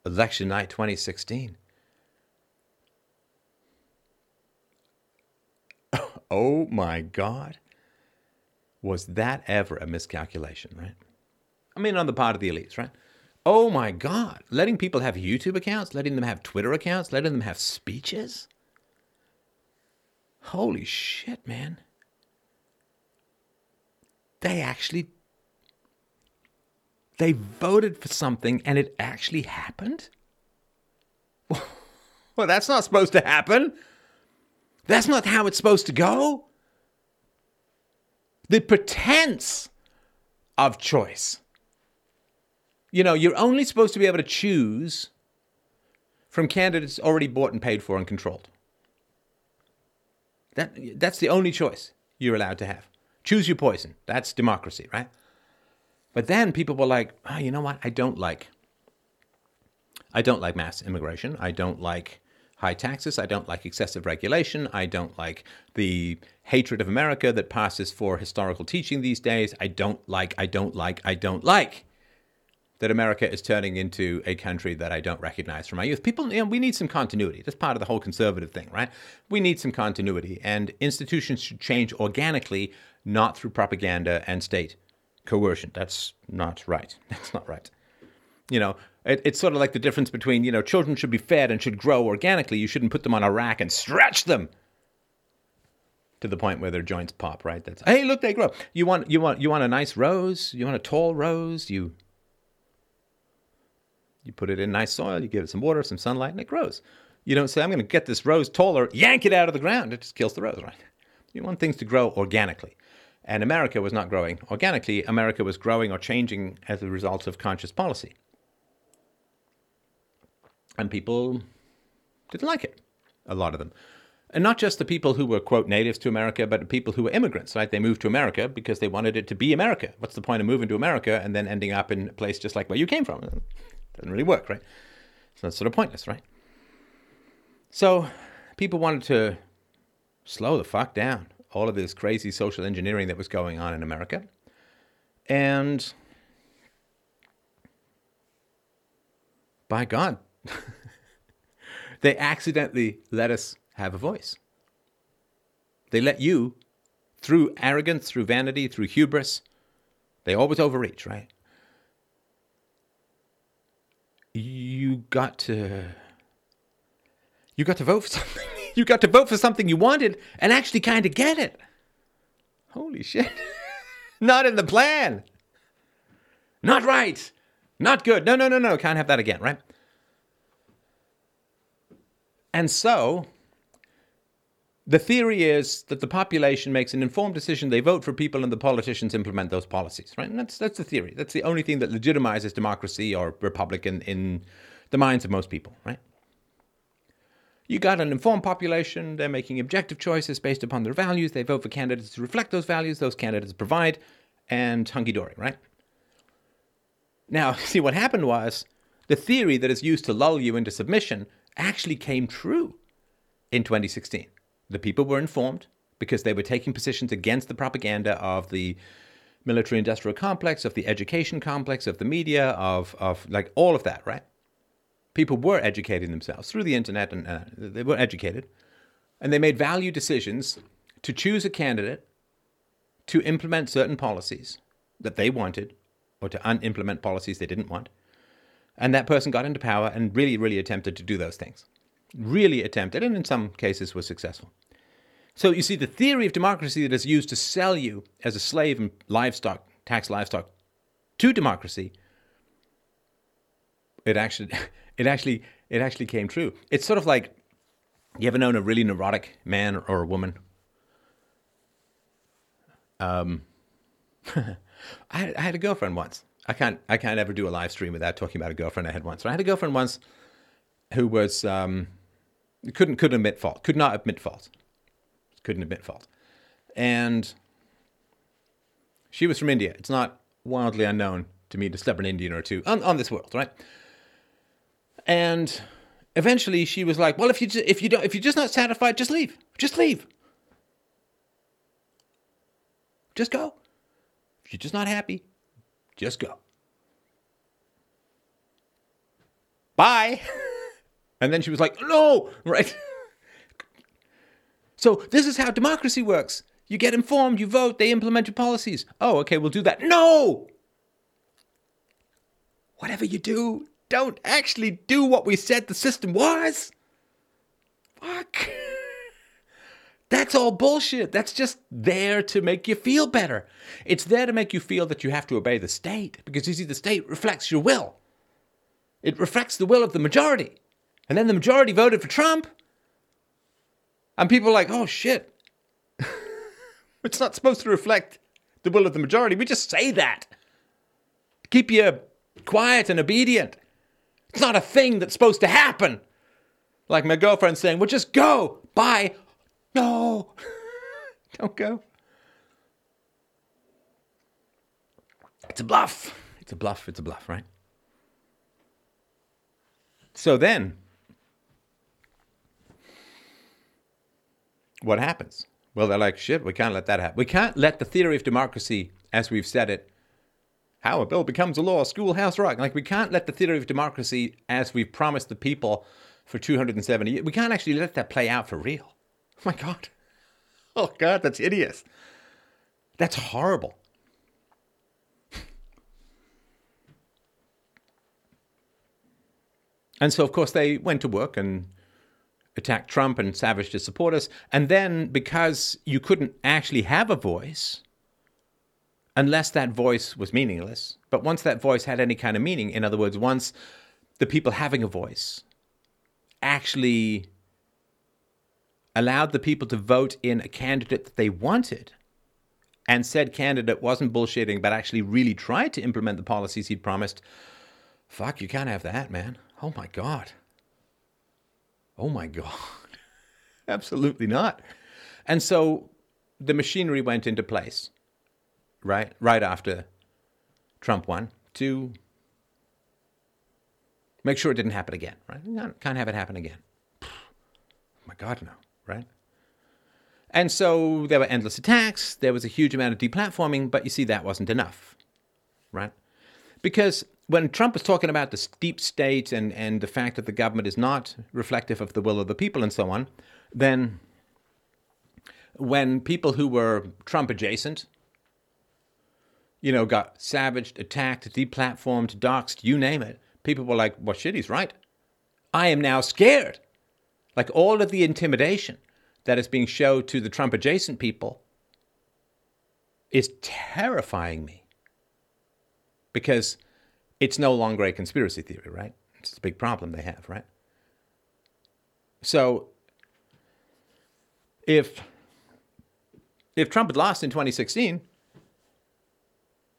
election night 2016. Oh my God. Was that ever a miscalculation, right? I mean, on the part of the elites, right? Oh my God. Letting people have YouTube accounts, letting them have Twitter accounts, letting them have speeches. Holy shit, man. They actually they voted for something and it actually happened? Well, that's not supposed to happen. That's not how it's supposed to go. The pretense of choice. You know, you're only supposed to be able to choose from candidates already bought and paid for and controlled. That, that's the only choice you're allowed to have. Choose your poison. That's democracy, right? But then people were like, oh, you know what? I don't like. I don't like mass immigration. I don't like high taxes. I don't like excessive regulation. I don't like the hatred of America that passes for historical teaching these days. I don't like, I don't like, I don't like that America is turning into a country that I don't recognize from my youth. People, you know, we need some continuity. That's part of the whole conservative thing, right? We need some continuity, and institutions should change organically, not through propaganda and state coercion. That's not right. That's not right. You know, it, it's sort of like the difference between, you know, children should be fed and should grow organically. You shouldn't put them on a rack and stretch them to the point where their joints pop, right? That's hey, look, they grow. You want you want you want a nice rose, you want a tall rose, you you put it in nice soil, you give it some water, some sunlight, and it grows. You don't say, I'm going to get this rose taller, yank it out of the ground. It just kills the rose, right? You want things to grow organically. And America was not growing organically. America was growing or changing as a result of conscious policy. And people didn't like it, a lot of them. And not just the people who were, quote, natives to America, but the people who were immigrants, right? They moved to America because they wanted it to be America. What's the point of moving to America and then ending up in a place just like where you came from? It doesn't really work, right? So that's sort of pointless, right? So people wanted to slow the fuck down all of this crazy social engineering that was going on in America. And by God, they accidentally let us have a voice. They let you, through arrogance, through vanity, through hubris, they always overreach, right? You got to you got to vote for something you got to vote for something you wanted and actually kind of get it. Holy shit. Not in the plan. Not right. Not good. No, no, no, no. Can't have that again, right? And so, the theory is that the population makes an informed decision. They vote for people, and the politicians implement those policies, right? And that's that's the theory. That's the only thing that legitimizes democracy or republican in the minds of most people, right? You got an informed population, they're making objective choices based upon their values, they vote for candidates to reflect those values, those candidates provide, and hunky dory, right? Now, see, what happened was the theory that is used to lull you into submission actually came true in 2016. The people were informed because they were taking positions against the propaganda of the military industrial complex, of the education complex, of the media, of, of like all of that, right? People were educating themselves through the internet and uh, they were educated. And they made value decisions to choose a candidate to implement certain policies that they wanted or to unimplement policies they didn't want. And that person got into power and really, really attempted to do those things. Really attempted, and in some cases was successful. So you see, the theory of democracy that is used to sell you as a slave and livestock, tax livestock, to democracy, it actually, it actually, it actually came true. It's sort of like, you ever known a really neurotic man or a woman? Um, I, I had a girlfriend once. I can't, I can't ever do a live stream without talking about a girlfriend I had once. I had a girlfriend once who was um, couldn't couldn't admit fault, could not admit fault couldn't admit fault. And she was from India. It's not wildly unknown to meet a stubborn Indian or two on, on this world, right? And eventually she was like, "Well, if you just, if you don't if you're just not satisfied, just leave. Just leave. Just go. If you're just not happy, just go. Bye." and then she was like, "No, right." So this is how democracy works. You get informed, you vote, they implement your policies. Oh, okay, we'll do that. No! Whatever you do, don't actually do what we said the system was. Fuck. That's all bullshit. That's just there to make you feel better. It's there to make you feel that you have to obey the state because you see, the state reflects your will. It reflects the will of the majority. And then the majority voted for Trump. And people are like, oh shit. it's not supposed to reflect the will of the majority. We just say that. Keep you quiet and obedient. It's not a thing that's supposed to happen. Like my girlfriend saying, well, just go. Bye. No. Don't go. It's a bluff. It's a bluff. It's a bluff, right? So then, what happens? Well, they're like, shit, we can't let that happen. We can't let the theory of democracy, as we've said it, how a bill becomes a law, schoolhouse rock. Like, we can't let the theory of democracy, as we've promised the people for 270 years, we can't actually let that play out for real. Oh my God. Oh God, that's hideous. That's horrible. And so, of course, they went to work and attacked Trump and savaged his supporters. And then, because you couldn't actually have a voice unless that voice was meaningless, but once that voice had any kind of meaning, in other words, once the people having a voice actually allowed the people to vote in a candidate that they wanted, and said candidate wasn't bullshitting, but actually really tried to implement the policies he'd promised, fuck, you can't have that, man. Oh my God. Oh my God. Absolutely not. And so the machinery went into place, right? Right after Trump won to make sure it didn't happen again, right? Can't have it happen again. Oh my God, no, right? And so there were endless attacks, there was a huge amount of deplatforming, but you see, that wasn't enough, right? Because when Trump was talking about the deep state and, and the fact that the government is not reflective of the will of the people and so on, then when people who were Trump adjacent, you know, got savaged, attacked, deplatformed, doxxed, you name it, people were like, well, shit, he's right. I am now scared. Like all of the intimidation that is being shown to the Trump adjacent people is terrifying me. Because it's no longer a conspiracy theory, right? It's a big problem they have, right? So if if Trump had lost in 2016,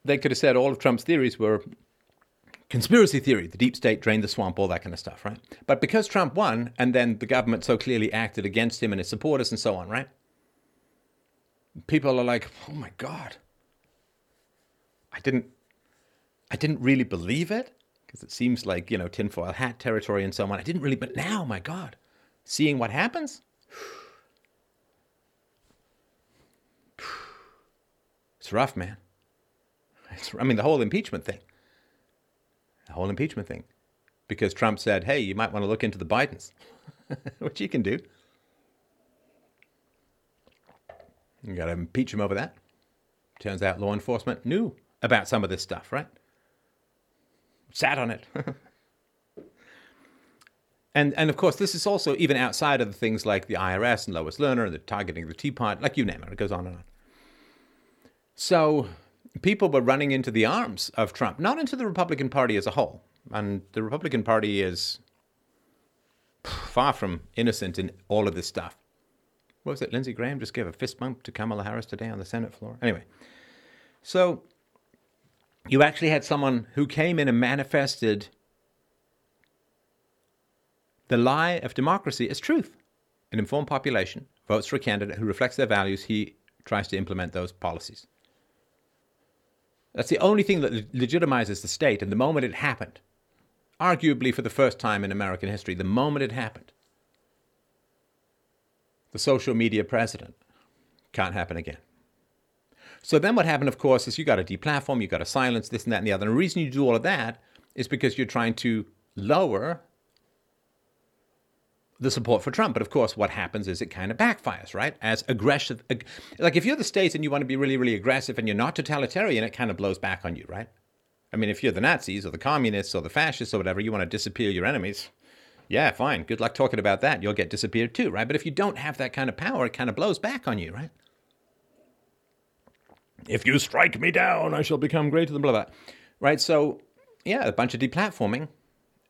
they could have said all of Trump's theories were conspiracy theory, the deep state drained the swamp, all that kind of stuff, right? But because Trump won, and then the government so clearly acted against him and his supporters and so on, right? People are like, oh my God. I didn't I didn't really believe it because it seems like, you know, tinfoil hat territory and so on. I didn't really, but now, my God, seeing what happens, it's rough, man. It's, I mean, the whole impeachment thing, the whole impeachment thing, because Trump said, hey, you might want to look into the Bidens, which you can do. You got to impeach him over that. Turns out law enforcement knew about some of this stuff, right? Sat on it. and and of course, this is also even outside of the things like the IRS and Lois Lerner and the targeting of the Tea Party, like you name it. It goes on and on. So people were running into the arms of Trump, not into the Republican Party as a whole. And the Republican Party is far from innocent in all of this stuff. What was it? Lindsey Graham just gave a fist bump to Kamala Harris today on the Senate floor. Anyway, so you actually had someone who came in and manifested the lie of democracy as truth. An informed population votes for a candidate who reflects their values. He tries to implement those policies. That's the only thing that legitimizes the state. And the moment it happened, arguably for the first time in American history, the moment it happened, the social media president can't happen again. So then what happened, of course, is you got to deplatform, you got to silence this and that and the other. And the reason you do all of that is because you're trying to lower the support for Trump. But of course, what happens is it kind of backfires, right? As aggressive, like if you're the states and you want to be really, really aggressive and you're not totalitarian, it kind of blows back on you, right? I mean, if you're the Nazis or the communists or the fascists or whatever, you want to disappear your enemies. Yeah, fine. Good luck talking about that. You'll get disappeared too, right? But if you don't have that kind of power, it kind of blows back on you, right? If you strike me down, I shall become greater than blah, blah. Right? So, yeah, a bunch of deplatforming.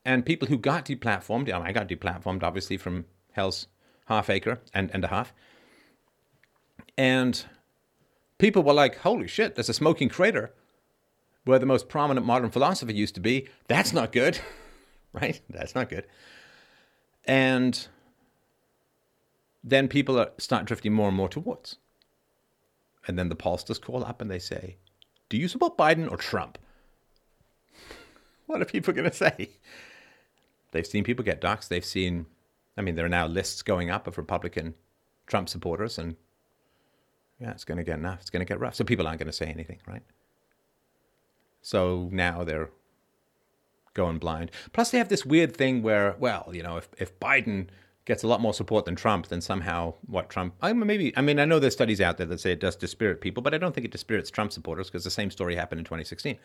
And people who got deplatformed, I got deplatformed, obviously, from Hell's half acre and, and a half. And people were like, holy shit, there's a smoking crater where the most prominent modern philosopher used to be. That's not good, right? That's not good. And then people start drifting more and more towards. And then the pollsters call up and they say, Do you support Biden or Trump? What are people going to say? They've seen people get doxxed. They've seen, I mean, there are now lists going up of Republican Trump supporters, and yeah, it's going to get enough. It's going to get rough. So people aren't going to say anything, right? So now they're going blind. Plus, they have this weird thing where, well, you know, if, if Biden gets a lot more support than Trump, then somehow what Trump, I mean, maybe, I mean, I know there's studies out there that say it does dispirit people, but I don't think it dispirits Trump supporters because the same story happened in 2016.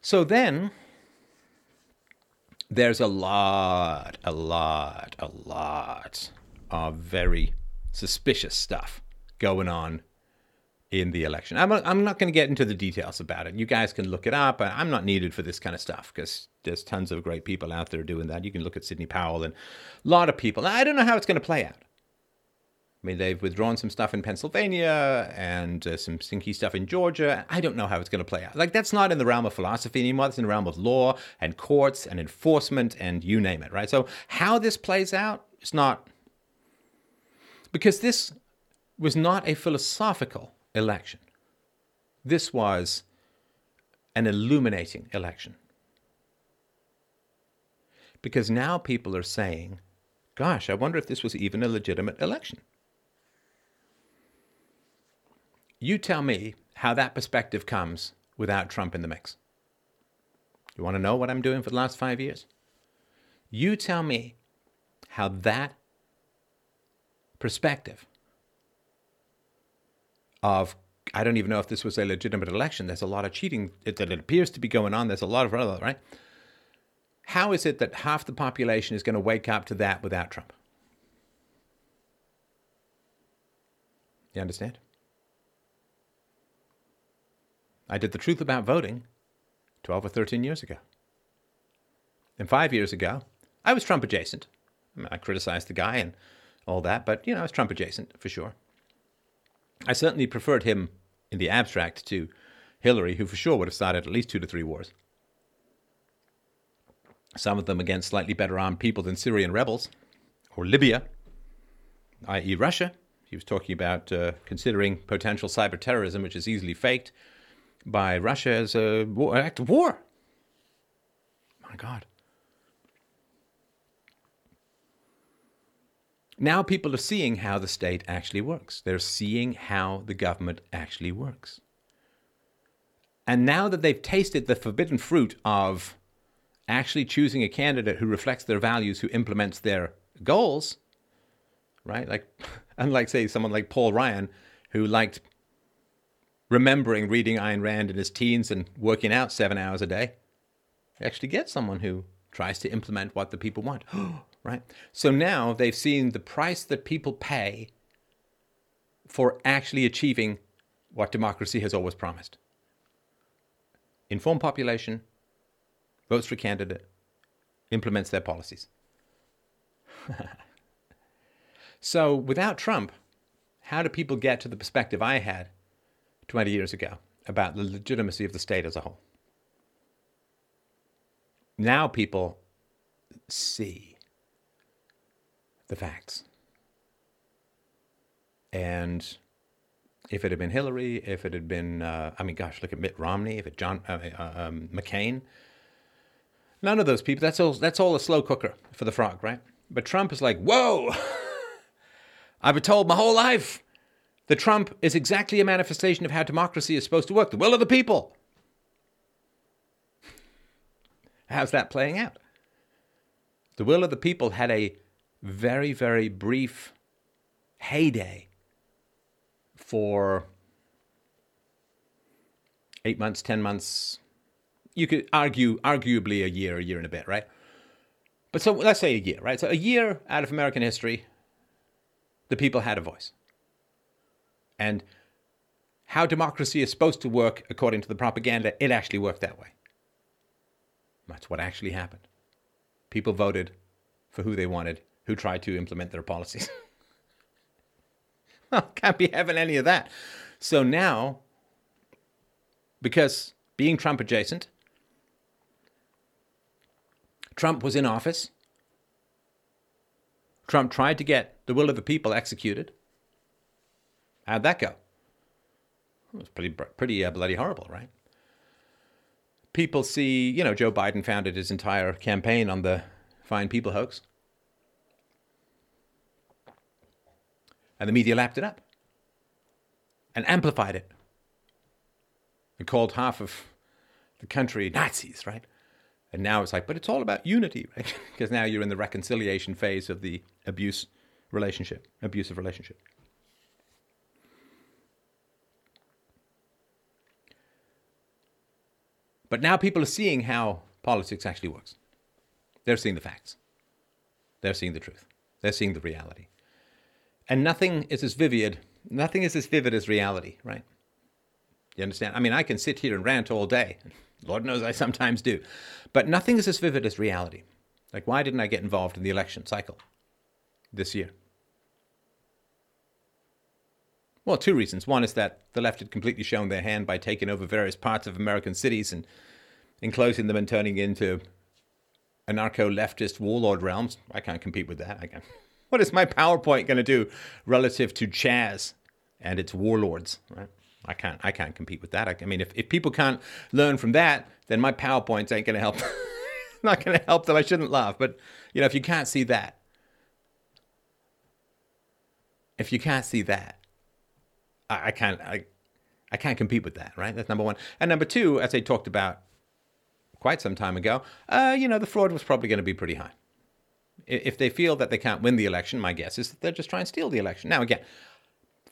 So then there's a lot, a lot, a lot of very suspicious stuff going on in the election. I'm, I'm not going to get into the details about it. You guys can look it up. I'm not needed for this kind of stuff because there's tons of great people out there doing that. You can look at Sidney Powell and a lot of people. I don't know how it's going to play out. I mean, they've withdrawn some stuff in Pennsylvania and uh, some stinky stuff in Georgia. I don't know how it's going to play out. Like, that's not in the realm of philosophy anymore. It's in the realm of law and courts and enforcement and you name it, right? So, how this plays out, it's not. Because this was not a philosophical election. This was an illuminating election. Because now people are saying, gosh, I wonder if this was even a legitimate election. You tell me how that perspective comes without Trump in the mix. You want to know what I'm doing for the last five years? You tell me how that perspective of I don't even know if this was a legitimate election. There's a lot of cheating that it appears to be going on. There's a lot of other right. How is it that half the population is going to wake up to that without Trump? You understand? I did the truth about voting 12 or 13 years ago. And five years ago, I was Trump adjacent. I, mean, I criticized the guy and all that, but you know, I was Trump adjacent for sure. I certainly preferred him in the abstract to Hillary, who for sure would have started at least two to three wars. Some of them against slightly better armed people than Syrian rebels, or Libya, i.e., Russia. He was talking about uh, considering potential cyber terrorism, which is easily faked, by Russia as a war, act of war. My God. Now people are seeing how the state actually works. They're seeing how the government actually works. And now that they've tasted the forbidden fruit of actually choosing a candidate who reflects their values, who implements their goals, right? Like, unlike, say, someone like Paul Ryan, who liked remembering reading Ayn Rand in his teens and working out seven hours a day, you actually get someone who tries to implement what the people want, oh, right? So now they've seen the price that people pay for actually achieving what democracy has always promised informed population, votes for candidate, implements their policies. so without Trump, how do people get to the perspective I had 20 years ago about the legitimacy of the state as a whole? Now people see the facts. And if it had been Hillary, if it had been, uh, I mean, gosh, look at Mitt Romney, if it John uh, uh, um, McCain, none of those people. That's all. That's all a slow cooker for the frog, right? But Trump is like, whoa! I've been told my whole life that Trump is exactly a manifestation of how democracy is supposed to work, the will of the people. How's that playing out? The will of the people had a very, very brief heyday for eight months, 10 months. You could argue, arguably a year, a year and a bit, right? But so let's say a year, right? So a year out of American history, the people had a voice. And how democracy is supposed to work according to the propaganda, it actually worked that way. That's what actually happened. People voted for who they wanted, who try to implement their policies. Can't be having any of that. So now, because being Trump adjacent, Trump was in office. Trump tried to get the will of the people executed. How'd that go? It was pretty, pretty uh, bloody horrible, right? People see, you know, Joe Biden founded his entire campaign on the fine people hoax. And the media lapped it up and amplified it. and called half of the country Nazis, right? And now it's like, but it's all about unity, right? because now you're in the reconciliation phase of the abuse relationship, abusive relationship. But now people are seeing how politics actually works. They're seeing the facts. They're seeing the truth. They're seeing the reality. And nothing is as vivid, nothing is as vivid as reality, right? You understand? I mean, I can sit here and rant all day. Lord knows I sometimes do. But nothing is as vivid as reality. Like, why didn't I get involved in the election cycle this year? Well, two reasons. One is that the left had completely shown their hand by taking over various parts of American cities and enclosing them and turning into anarcho leftist warlord realms. I can't compete with that. I can what is my PowerPoint going to do relative to CHAZ and its warlords? Right? I can't. I can't compete with that. I, I mean, if, if people can't learn from that, then my PowerPoints ain't going to help. Not going to help them. I shouldn't laugh, but you know, if you can't see that, if you can't see that, I, I can't. I, I can't compete with that. Right? That's number one. And number two, as I talked about quite some time ago, uh, you know, the fraud was probably going to be pretty high if they feel that they can't win the election, my guess is that they're just trying to steal the election. Now, again,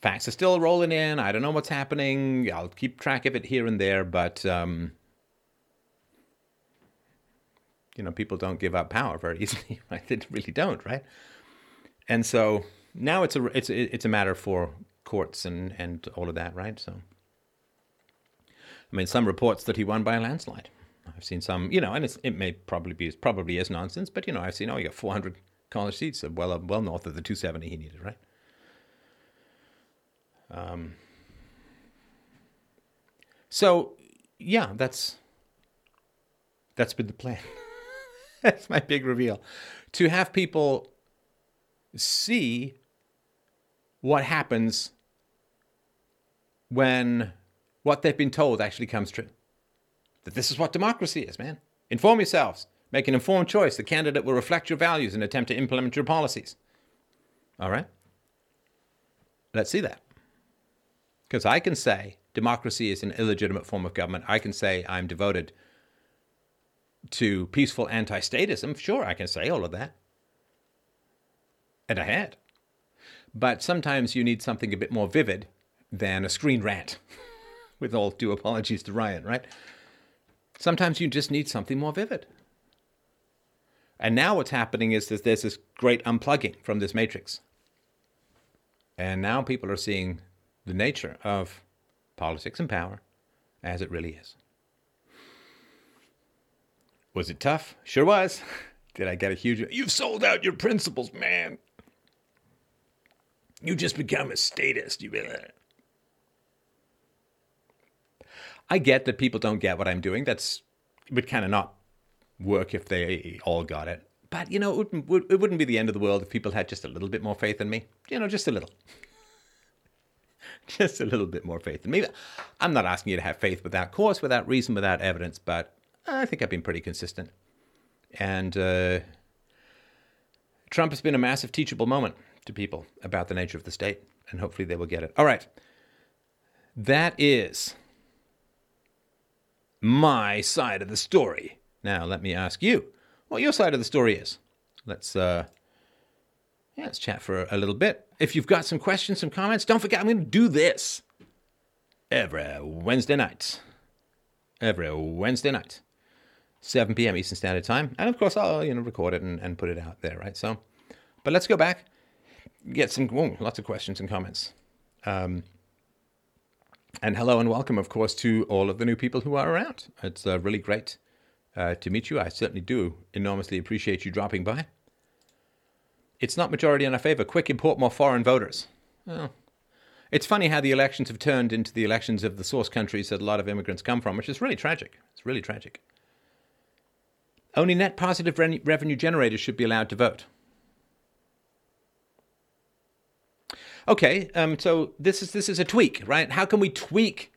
facts are still rolling in. I don't know what's happening. I'll keep track of it here and there, but um, you know, people don't give up power very easily. Right? They really don't, right? And so now it's a it's it's a matter for courts and and all of that, right? So, I mean, some reports that he won by a landslide. I've seen some, you know, and it may probably be probably is nonsense, but you know, I've seen oh, you got 400 college seats, well well north of the 270 he needed, right? Um, so yeah, that's that's been the plan. that's my big reveal, to have people see what happens when what they've been told actually comes true. That this is what democracy is, man. Inform yourselves. Make an informed choice. The candidate will reflect your values and attempt to implement your policies. All right? Let's see that. Because I can say democracy is an illegitimate form of government. I can say I'm devoted to peaceful anti statism. Sure, I can say all of that. And I had. But sometimes you need something a bit more vivid than a screen rant, with all due apologies to Ryan, right? Sometimes you just need something more vivid. And now what's happening is that there's this great unplugging from this matrix. And now people are seeing the nature of politics and power as it really is. Was it tough? Sure was. Did I get a huge. You've sold out your principles, man. You just become a statist. You I get that people don't get what I'm doing. That's would kind of not work if they all got it. But you know, it wouldn't, it wouldn't be the end of the world if people had just a little bit more faith in me. You know, just a little. just a little bit more faith in me. I'm not asking you to have faith without cause, without reason, without evidence, but I think I've been pretty consistent. And uh, Trump has been a massive teachable moment to people about the nature of the state, and hopefully they will get it. All right. That is my side of the story. Now, let me ask you what your side of the story is. Let's uh, yeah, let's chat for a little bit. If you've got some questions, some comments, don't forget I'm going to do this every Wednesday night. Every Wednesday night, 7 p.m. Eastern Standard Time, and of course I'll you know record it and, and put it out there, right? So, but let's go back, get some whoa, lots of questions and comments. Um, and hello and welcome, of course, to all of the new people who are around. It's uh, really great uh, to meet you. I certainly do enormously appreciate you dropping by. It's not majority in our favor. Quick import more foreign voters. Well, it's funny how the elections have turned into the elections of the source countries that a lot of immigrants come from, which is really tragic. It's really tragic. Only net positive re- revenue generators should be allowed to vote. Okay, um, so this is this is a tweak, right? How can we tweak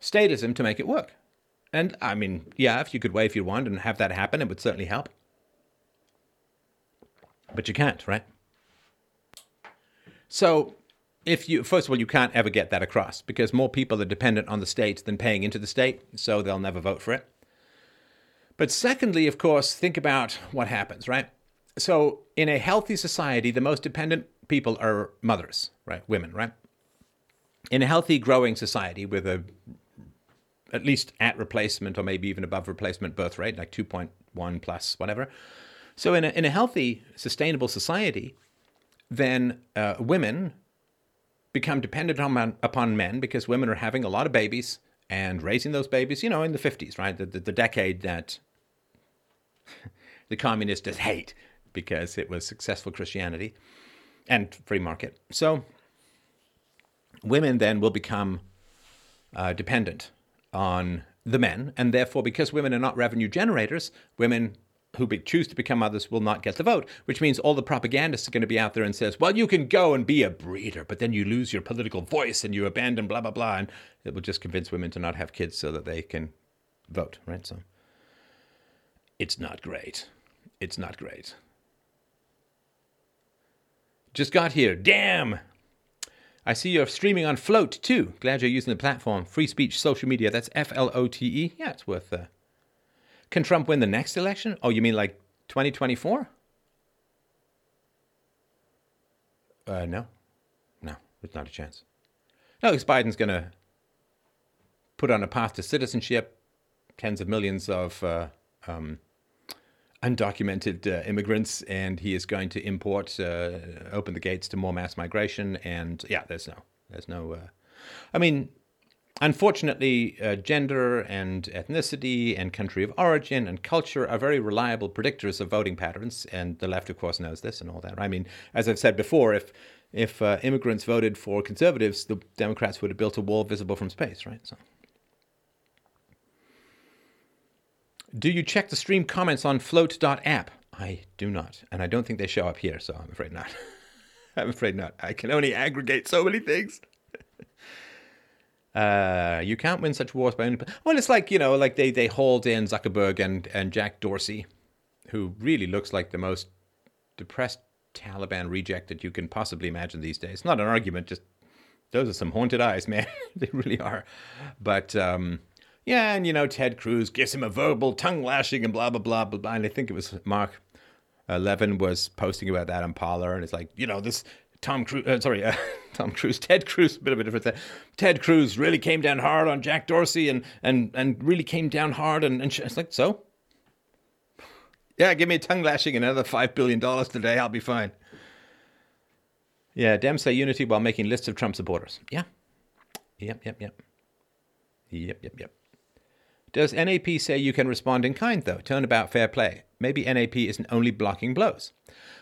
statism to make it work? And I mean, yeah, if you could wave your wand and have that happen, it would certainly help. But you can't, right? So, if you, first of all, you can't ever get that across because more people are dependent on the state than paying into the state, so they'll never vote for it. But secondly, of course, think about what happens, right? So, in a healthy society, the most dependent people are mothers, right? Women, right? In a healthy, growing society with a at least at replacement or maybe even above replacement birth rate, like 2.1 plus, whatever. So, in a, in a healthy, sustainable society, then uh, women become dependent on, upon men because women are having a lot of babies and raising those babies, you know, in the 50s, right? The, the, the decade that the communists hate because it was successful Christianity and free market. So, women then will become uh, dependent on the men, and therefore, because women are not revenue generators, women who be, choose to become mothers will not get the vote, which means all the propagandists are going to be out there and says, well, you can go and be a breeder, but then you lose your political voice and you abandon blah, blah, blah. And it will just convince women to not have kids so that they can vote, right? So it's not great. It's not great. Just got here. Damn! I see you're streaming on Flote too. Glad you're using the platform. Free speech social media. That's F L O T E. Yeah, it's worth. Uh... Can Trump win the next election? Oh, you mean like 2024? Uh, no, no, there's not a chance. No, because Biden's going to put on a path to citizenship, tens of millions of uh, um, undocumented uh, immigrants, and he is going to import, uh, open the gates to more mass migration. And yeah, there's no, there's no. Uh, I mean, unfortunately, uh, gender and ethnicity and country of origin and culture are very reliable predictors of voting patterns, and the left, of course, knows this and all that. I mean, as I've said before, if if uh, immigrants voted for conservatives, the Democrats would have built a wall visible from space, right? So. Do you check the stream comments on flote.app? I do not. And I don't think they show up here, so I'm afraid not. I'm afraid not. I can only aggregate so many things. Uh, you can't win such wars by only. Well, it's like you know, like they they hauled in Zuckerberg and and Jack Dorsey, who really looks like the most depressed Taliban reject that you can possibly imagine these days. Not an argument, just those are some haunted eyes, man. they really are. But um, yeah, and you know, Ted Cruz gives him a verbal tongue lashing and blah blah blah blah blah. And I think it was Mark Levin was posting about that on Parler, and it's like you know this Tom Cruise, uh, sorry, uh, Tom Cruise, Ted Cruz, a bit of a difference there. Ted Cruz really came down hard on Jack Dorsey and and and really came down hard, and, and sh- it's like so. Yeah, give me a tongue lashing and another five billion dollars today, I'll be fine. Yeah, Dems say unity while making lists of Trump supporters. Yeah, yep, yep, yep, yep, yep, yep. Does NAP say you can respond in kind though? Turnabout fair play. Maybe NAP isn't only blocking blows.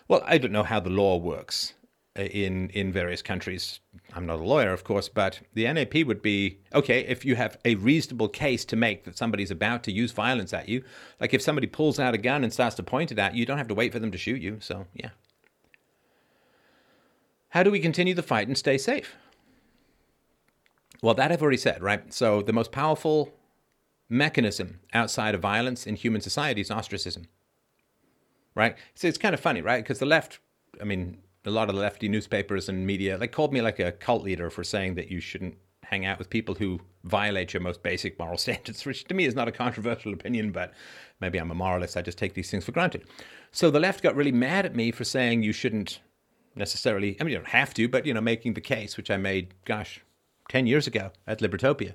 Well, I don't know how the law works. Uh, in in various countries. I'm not a lawyer, of course, but the NAP would be okay if you have a reasonable case to make that somebody's about to use violence at you. Like if somebody pulls out a gun and starts to point it at you, you don't have to wait for them to shoot you. So yeah. How do we continue the fight and stay safe? Well, that I've already said, right? So the most powerful mechanism outside of violence in human society is ostracism. Right? So it's kind of funny, right? Because the left, I mean, a lot of the lefty newspapers and media like called me like a cult leader for saying that you shouldn't hang out with people who violate your most basic moral standards, which to me is not a controversial opinion, but maybe I'm a moralist. I just take these things for granted. So the left got really mad at me for saying you shouldn't necessarily, I mean, you don't have to, but, you know, making the case, which I made, gosh, 10 years ago at Libertopia.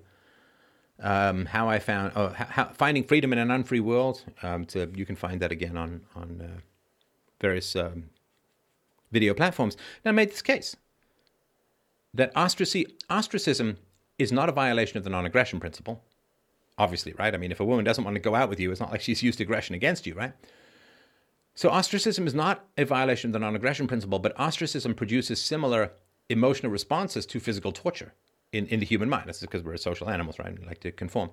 Um, how I found, oh, how, finding freedom in an unfree world. Um, to, you can find that again on, on uh, various um, video platforms. And I made this case that ostracism is not a violation of the non aggression principle. Obviously, right? I mean, if a woman doesn't want to go out with you, it's not like she's used aggression against you, right? So, ostracism is not a violation of the non aggression principle, but ostracism produces similar emotional responses to physical torture in, in the human mind. This is because we're social animals, right? We like to conform.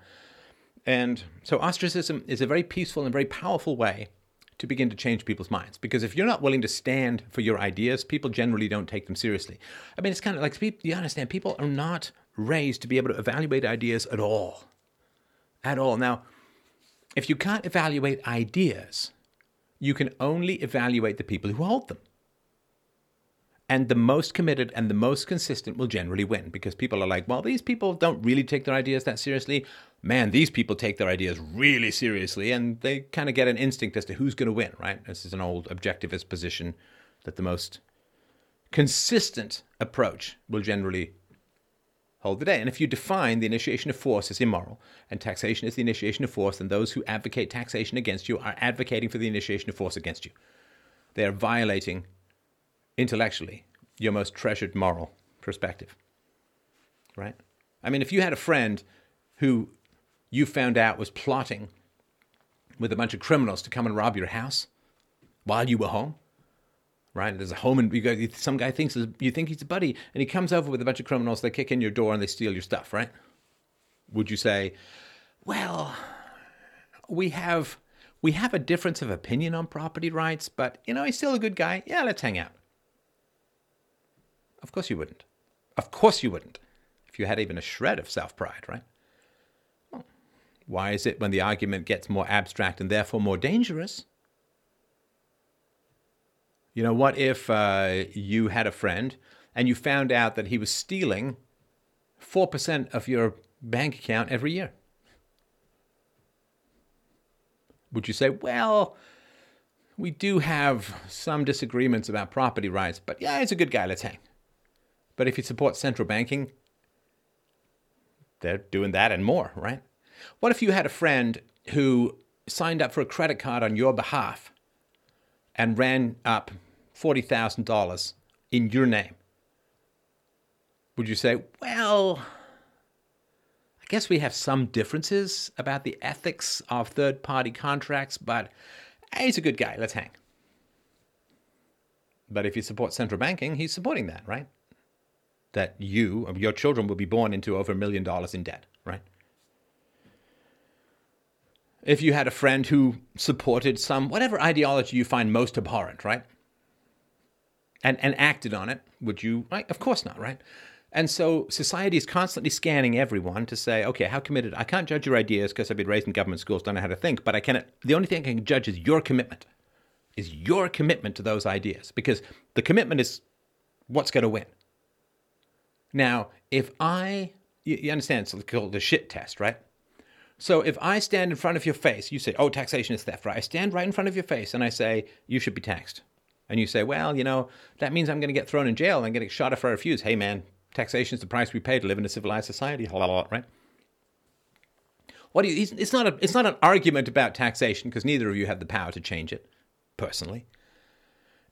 And so, ostracism is a very peaceful and very powerful way to begin to change people's minds. Because if you're not willing to stand for your ideas, people generally don't take them seriously. I mean, it's kind of like you understand, people are not raised to be able to evaluate ideas at all. At all. Now, if you can't evaluate ideas, you can only evaluate the people who hold them. And the most committed and the most consistent will generally win because people are like, well, these people don't really take their ideas that seriously man, these people take their ideas really seriously and they kind of get an instinct as to who's going to win, right? This is an old objectivist position that the most consistent approach will generally hold the day. And if you define the initiation of force as immoral and taxation is the initiation of force, then those who advocate taxation against you are advocating for the initiation of force against you. They are violating intellectually your most treasured moral perspective, right? I mean, if you had a friend who you found out was plotting with a bunch of criminals to come and rob your house while you were home. Right? There's a home, and you got, some guy thinks you think he's a buddy, and he comes over with a bunch of criminals. They kick in your door and they steal your stuff. Right? Would you say, well, we have we have a difference of opinion on property rights, but you know he's still a good guy. Yeah, let's hang out. Of course you wouldn't. Of course you wouldn't. If you had even a shred of self pride, right? Well, Why is it when the argument gets more abstract and therefore more dangerous? You know, what if uh, you had a friend and you found out that he was stealing 4% of your bank account every year? Would you say, well, we do have some disagreements about property rights, but yeah, he's a good guy, let's hang. But if you support central banking, they're doing that and more, right? What if you had a friend who signed up for a credit card on your behalf and ran up $40,000 in your name? Would you say, well, I guess we have some differences about the ethics of third party contracts, but hey, he's a good guy. Let's hang. But if you support central banking, he's supporting that, right? That you, your children will be born into over a million dollars in debt, right? if you had a friend who supported some whatever ideology you find most abhorrent, right? And and acted on it, would you? Right? Of course not, right? And so society is constantly scanning everyone to say, okay, how committed? I can't judge your ideas because I've been raised in government schools, don't know how to think, but I can. The only thing I can judge is your commitment, is your commitment to those ideas, because the commitment is what's going to win. Now, if I, you, you understand, it's called the shit test, right? So if I stand in front of your face, you say, oh, taxation is theft, right? I stand right in front of your face and I say, you should be taxed. And you say, well, you know, that means I'm going to get thrown in jail and I'm get shot if I refuse. Hey, man, Taxation is the price we pay to live in a civilized society. Right? What do you, it's not a, it's not an argument about taxation because neither of you have the power to change it, personally.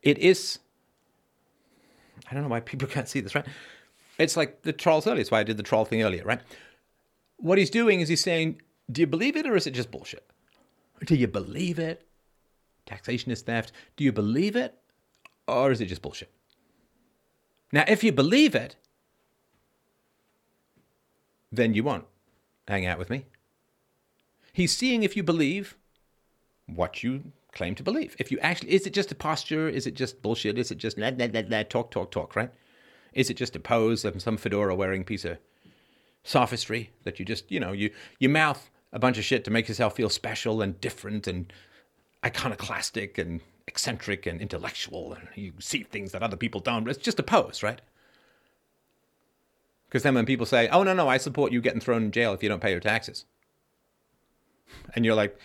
It is. I don't know why people can't see this, right? It's like the trolls earlier. That's why I did the troll thing earlier, right? What he's doing is he's saying, "Do you believe it or is it just bullshit? Do you believe it? Taxation is theft. Do you believe it or is it just bullshit?" Now, if you believe it, then you won't hang out with me. He's seeing if you believe what you claim to believe. If you actually, is it just a posture? Is it just bullshit? Is it just la, la, la, la, talk, talk, talk, right? Is it just a pose of some fedora wearing piece of sophistry that you just, you know, you, you mouth a bunch of shit to make yourself feel special and different and iconoclastic and eccentric and intellectual and you see things that other people don't. It's just a pose, right? Because then when people say, oh, no, no, I support you getting thrown in jail if you don't pay your taxes. And you're like,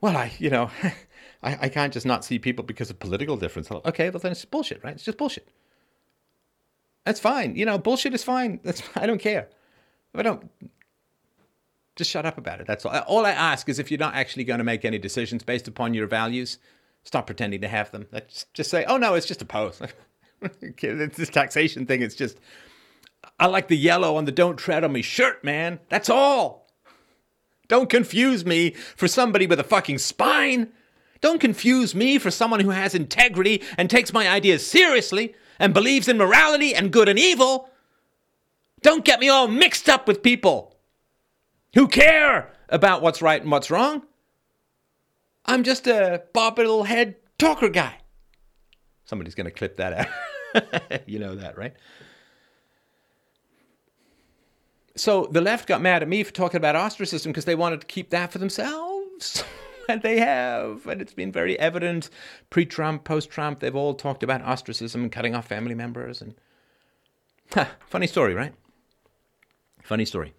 well, I, you know, I, I can't just not see people because of political difference. Okay, well, then it's bullshit, right? It's just bullshit. That's fine. You know, bullshit is fine. That's I don't care. I don't just shut up about it. That's all. All I ask is if you're not actually going to make any decisions based upon your values, stop pretending to have them. Just, just say, oh no, it's just a post. it's this taxation thing. It's just I like the yellow on the Don't Tread on Me shirt, man. That's all. Don't confuse me for somebody with a fucking spine. Don't confuse me for someone who has integrity and takes my ideas seriously and believes in morality and good and evil. Don't get me all mixed up with people who care about what's right and what's wrong. I'm just a bob little head talker guy. Somebody's going to clip that out. you know that, right? So the left got mad at me for talking about ostracism because they wanted to keep that for themselves. and they have. And it's been very evident pre Trump, post Trump. They've all talked about ostracism and cutting off family members. And funny story, right? Funny story.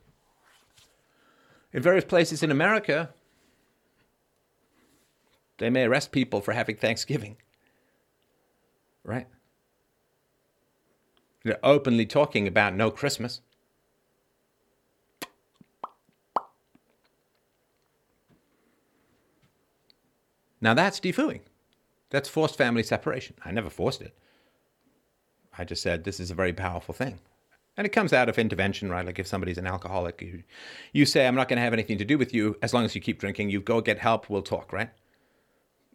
In various places in America, they may arrest people for having Thanksgiving. Right? They're openly talking about no Christmas. Now that's defooing. That's forced family separation. I never forced it. I just said this is a very powerful thing. And it comes out of intervention, right? Like if somebody's an alcoholic, you, you say, I'm not going to have anything to do with you as long as you keep drinking. You go get help, we'll talk, right?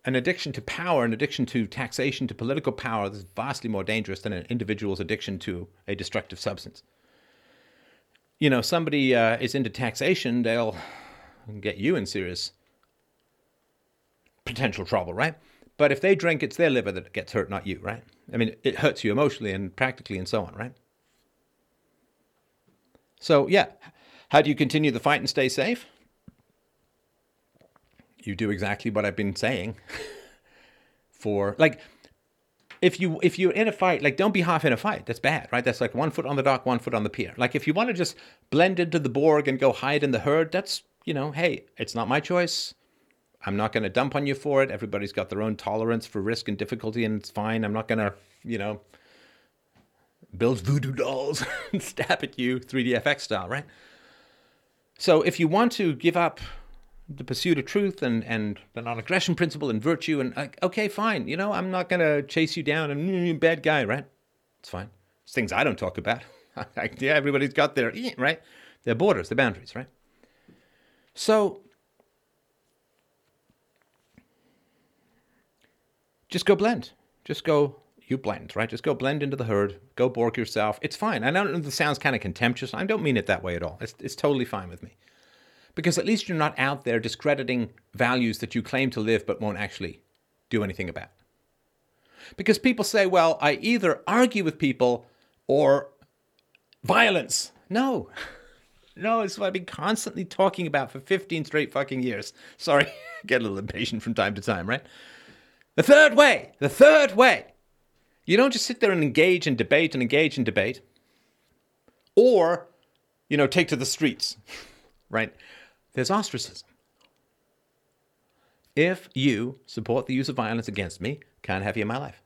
An addiction to power, an addiction to taxation, to political power is vastly more dangerous than an individual's addiction to a destructive substance. You know, somebody uh, is into taxation, they'll get you in serious potential trouble, right? But if they drink, it's their liver that gets hurt, not you, right? I mean, it hurts you emotionally and practically and so on, right? So, yeah, how do you continue the fight and stay safe? You do exactly what I've been saying for like if you if you're in a fight, like don't be half in a fight. That's bad, right? That's like one foot on the dock, one foot on the pier. Like if you want to just blend into the Borg and go hide in the herd, that's you know, hey, it's not my choice. I'm not going to dump on you for it. Everybody's got their own tolerance for risk and difficulty, and it's fine. I'm not going to, you know, build voodoo dolls and stab at you 3DFX style, right? So if you want to give up the pursuit of truth and, and the non-aggression principle and virtue, and uh, okay, fine. You know, I'm not going to chase you down and mm, bad guy, right? It's fine. It's things I don't talk about. yeah, everybody's got their right, their borders, their boundaries, right? So just go blend. Just go, you blend, right? Just go blend into the herd. Go Borg yourself. It's fine. I know this sounds kind of contemptuous. I don't mean it that way at all. It's, it's totally fine with me. Because at least you're not out there discrediting values that you claim to live but won't actually do anything about. Because people say, well, I either argue with people or violence. No. No, it's what I've been constantly talking about for 15 straight fucking years. Sorry, get a little impatient from time to time, right? The third way, the third way. You don't just sit there and engage in debate and engage in debate, or, you know, take to the streets, right? There's ostracism. If you support the use of violence against me, can't have you in my life.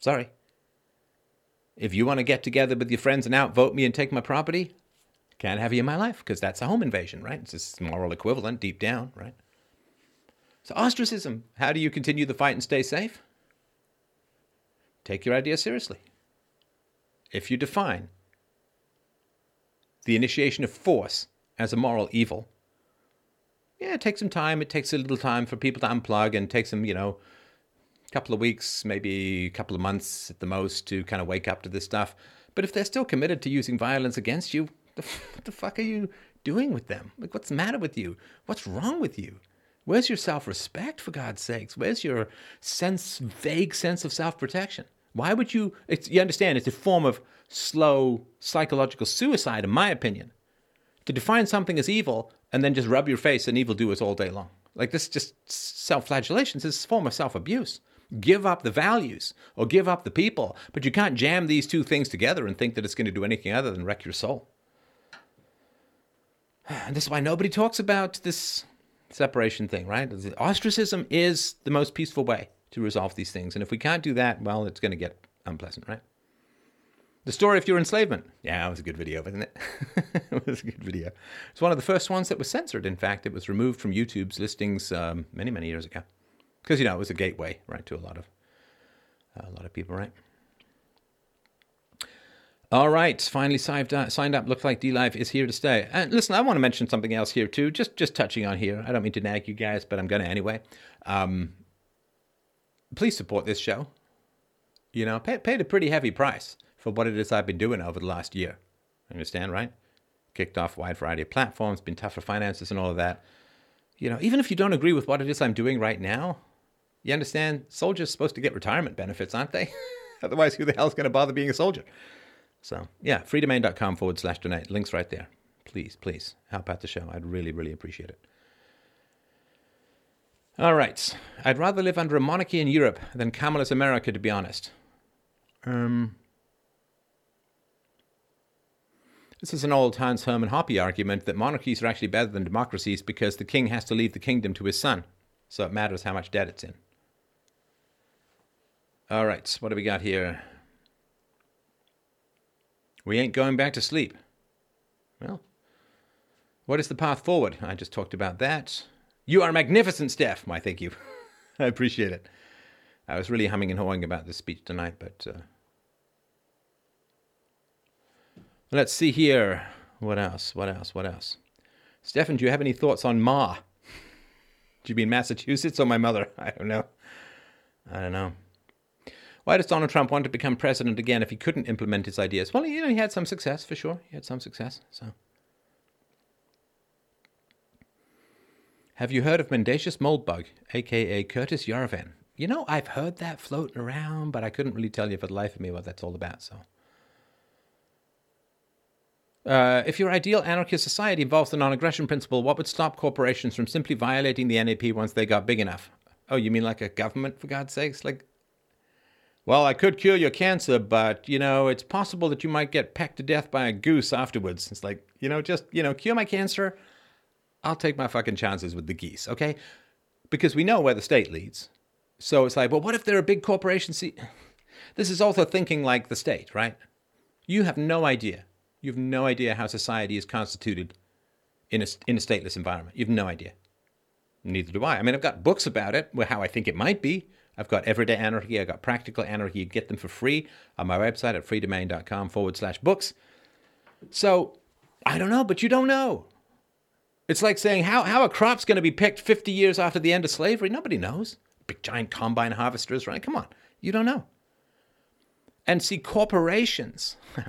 Sorry. If you want to get together with your friends and outvote me and take my property, can't have you in my life because that's a home invasion, right? It's a moral equivalent deep down, right? So, ostracism. How do you continue the fight and stay safe? Take your idea seriously. If you define the initiation of force as a moral evil, yeah, it takes some time. It takes a little time for people to unplug and takes them, you know, a couple of weeks, maybe a couple of months at the most to kind of wake up to this stuff. But if they're still committed to using violence against you, what the fuck are you doing with them? Like, what's the matter with you? What's wrong with you? Where's your self respect, for God's sakes? Where's your sense, vague sense of self protection? Why would you? you understand, it's a form of slow psychological suicide, in my opinion, to define something as evil and then just rub your face in evildoers all day long. Like this, just self flagellation. This is a form of self abuse. Give up the values or give up the people, but you can't jam these two things together and think that it's going to do anything other than wreck your soul. And this is why nobody talks about this separation thing, right? Ostracism is the most peaceful way to resolve these things. And if we can't do that, well, it's going to get unpleasant, right? The story of your enslavement. Yeah, it was a good video, wasn't it? it was a good video. It's one of the first ones that was censored. In fact, it was removed from YouTube's listings um, many, many years ago, because you know it was a gateway, right, to a lot of uh, a lot of people, right? All right, finally signed up. Signed up. Looks like DLive is here to stay. And listen, I want to mention something else here too. Just just touching on here. I don't mean to nag you guys, but I'm to anyway. Um, please support this show. You know, pay, paid a pretty heavy price for what it is I've been doing over the last year. Understand, right? Kicked off wide variety of platforms, been tough for finances and all of that. You know, even if you don't agree with what it is I'm doing right now, you understand, soldiers supposed to get retirement benefits, aren't they? Otherwise, who the hell's to bother being a soldier? So, yeah, freedomain.com forward slash donate. Links right there. Please, please help out the show. I'd really, really appreciate it. All right. I'd rather live under a monarchy in Europe than Kamala's America, to be honest. Um, this is an old Hans Hermann Hoppe argument that monarchies are actually better than democracies because the king has to leave the kingdom to his son, so it matters how much debt it's in. All right, what do we got here? We ain't going back to sleep. Well, what is the path forward? I just talked about that. You are magnificent, Steph. Why, thank you. I appreciate it. I was really humming and hawing about this speech tonight, but uh... let's see here. What else? What else? What else? Stefan, do you have any thoughts on Ma? Do you mean Massachusetts or my mother? I don't know. I don't know. Why does Donald Trump want to become president again if he couldn't implement his ideas? Well, you know, he had some success for sure. He had some success. So, have you heard of Mencius Moldbug, aka Curtis Yarvin? You know, I've heard that floating around, but I couldn't really tell you for the life of me what that's all about. So. Uh, if your ideal anarchist society involves the non aggression principle, what would stop corporations from simply violating the NAP once they got big enough? Oh, you mean like a government, for God's sakes? Like, well, I could cure your cancer, but, you know, it's possible that you might get pecked to death by a goose afterwards. It's like, you know, just, you know, cure my cancer. I'll take my fucking chances with the geese, okay? Because we know where the state leads. So it's like, well, what if they're a big corporation? See, this is also thinking like the state, right? You have no idea. You have no idea how society is constituted in a, in a stateless environment. You have no idea. Neither do I. I mean, I've got books about it, how I think it might be. I've got Everyday Anarchy, I've got Practical Anarchy. You get them for free on my website at freedomain.com forward slash books. So I don't know, but you don't know. It's like saying how, how a crop's going to be picked 50 years after the end of slavery. Nobody knows. Big giant combine harvesters, right? Come on. You don't know. And see, corporations.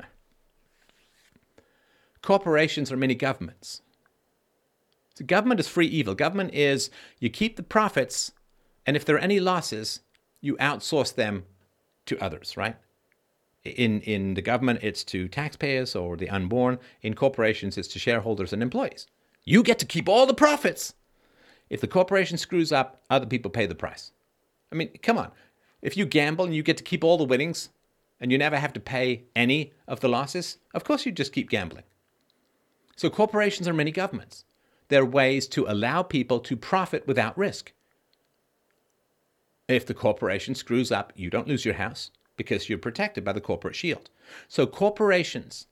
corporations are mini governments. So government is free evil. Government is you keep the profits and if there are any losses, you outsource them to others, right? In, in the government, it's to taxpayers or the unborn. In corporations, it's to shareholders and employees. You get to keep all the profits. If the corporation screws up, other people pay the price. I mean, come on. If you gamble and you get to keep all the winnings and you never have to pay any of the losses, of course you just keep gambling. So corporations are many governments. They're ways to allow people to profit without risk. If the corporation screws up, you don't lose your house because you're protected by the corporate shield. So corporations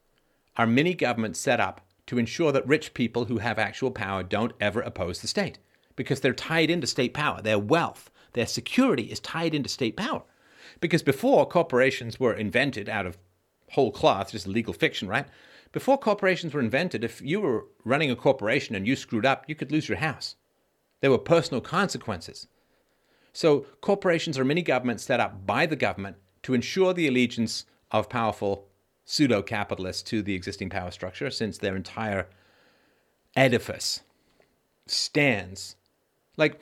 are mini governments set up to ensure that rich people who have actual power don't ever oppose the state because they're tied into state power. Their wealth, their security is tied into state power. Because before corporations were invented out of whole cloth, just legal fiction, right? Before corporations were invented, if you were running a corporation and you screwed up, you could lose your house. There were personal consequences. So corporations are mini governments set up by the government to ensure the allegiance of powerful pseudo capitalists to the existing power structure, since their entire edifice stands. Like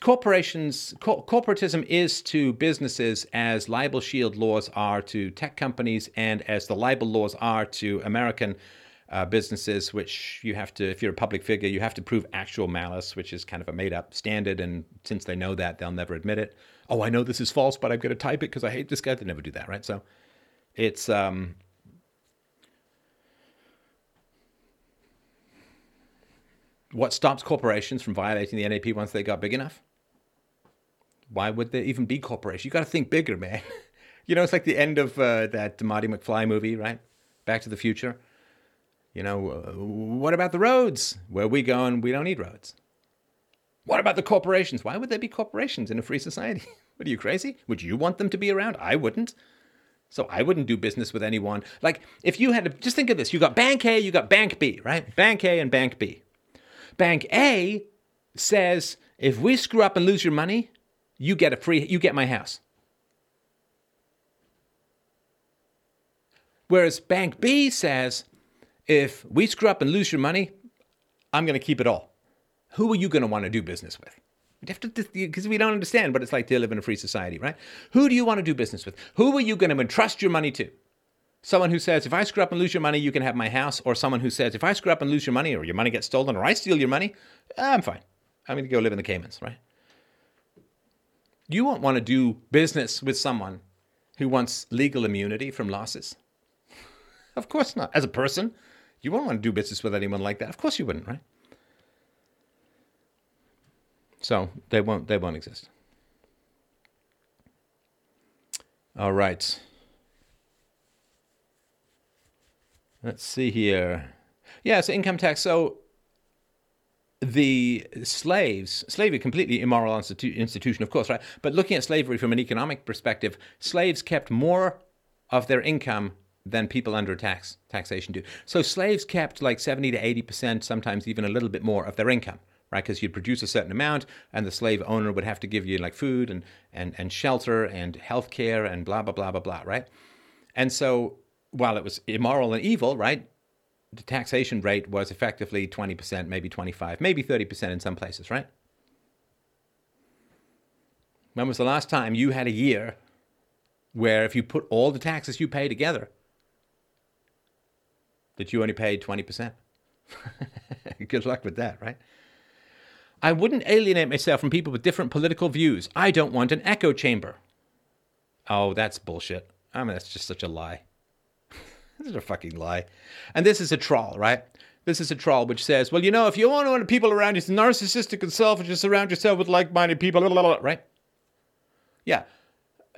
corporations, co- corporatism is to businesses as libel shield laws are to tech companies, and as the libel laws are to American uh, businesses, which you have to, if you're a public figure, you have to prove actual malice, which is kind of a made up standard. And since they know that, they'll never admit it. Oh, I know this is false, but I'm going to type it because I hate this guy. They never do that, right? So it's, um, what stops corporations from violating the NAP once they got big enough? Why would there even be corporations? You got to think bigger, man. you know, it's like the end of uh, that Marty McFly movie, right? Back to the Future. You know, uh, what about the roads? Where we going, we don't need roads. What about the corporations? Why would there be corporations in a free society? what are you crazy? Would you want them to be around? I wouldn't. So I wouldn't do business with anyone. Like if you had to just think of this, you got bank A, you got bank B, right? Bank A and bank B. Bank A says if we screw up and lose your money, you get a free you get my house. Whereas Bank B says if we screw up and lose your money, I'm going to keep it all. Who are you going to want to do business with? Because we don't understand what it's like to live in a free society, right? Who do you want to do business with? Who are you going to entrust your money to? Someone who says, if I screw up and lose your money, you can have my house, or someone who says, if I screw up and lose your money, or your money gets stolen, or I steal your money, eh, I'm fine. I'm going to go live in the Caymans, right? You won't want to do business with someone who wants legal immunity from losses. Of course not. As a person, you wouldn't want to do business with anyone like that. Of course you wouldn't, right? So they won't they won't exist. All right. Let's see here. Yeah, so income tax. So the slaves, slavery, completely immoral institu- institution, of course, right? But looking at slavery from an economic perspective, slaves kept more of their income than people under tax taxation do. So slaves kept like 70 to 80 percent, sometimes even a little bit more of their income, right? Because you'd produce a certain amount, and the slave owner would have to give you like food and and and shelter and health care and blah blah blah blah blah, right? And so while it was immoral and evil, right? The taxation rate was effectively 20%, maybe 25, maybe 30% in some places, right? When was the last time you had a year where if you put all the taxes you pay together, that you only paid 20%? Good luck with that, right? I wouldn't alienate myself from people with different political views. I don't want an echo chamber. Oh, that's bullshit. I mean, that's just such a lie. This is a fucking lie. And this is a troll, right? This is a troll which says, well, you know, if you want to want people around you, narcissistic and selfish, just surround yourself with like minded people, right? Yeah.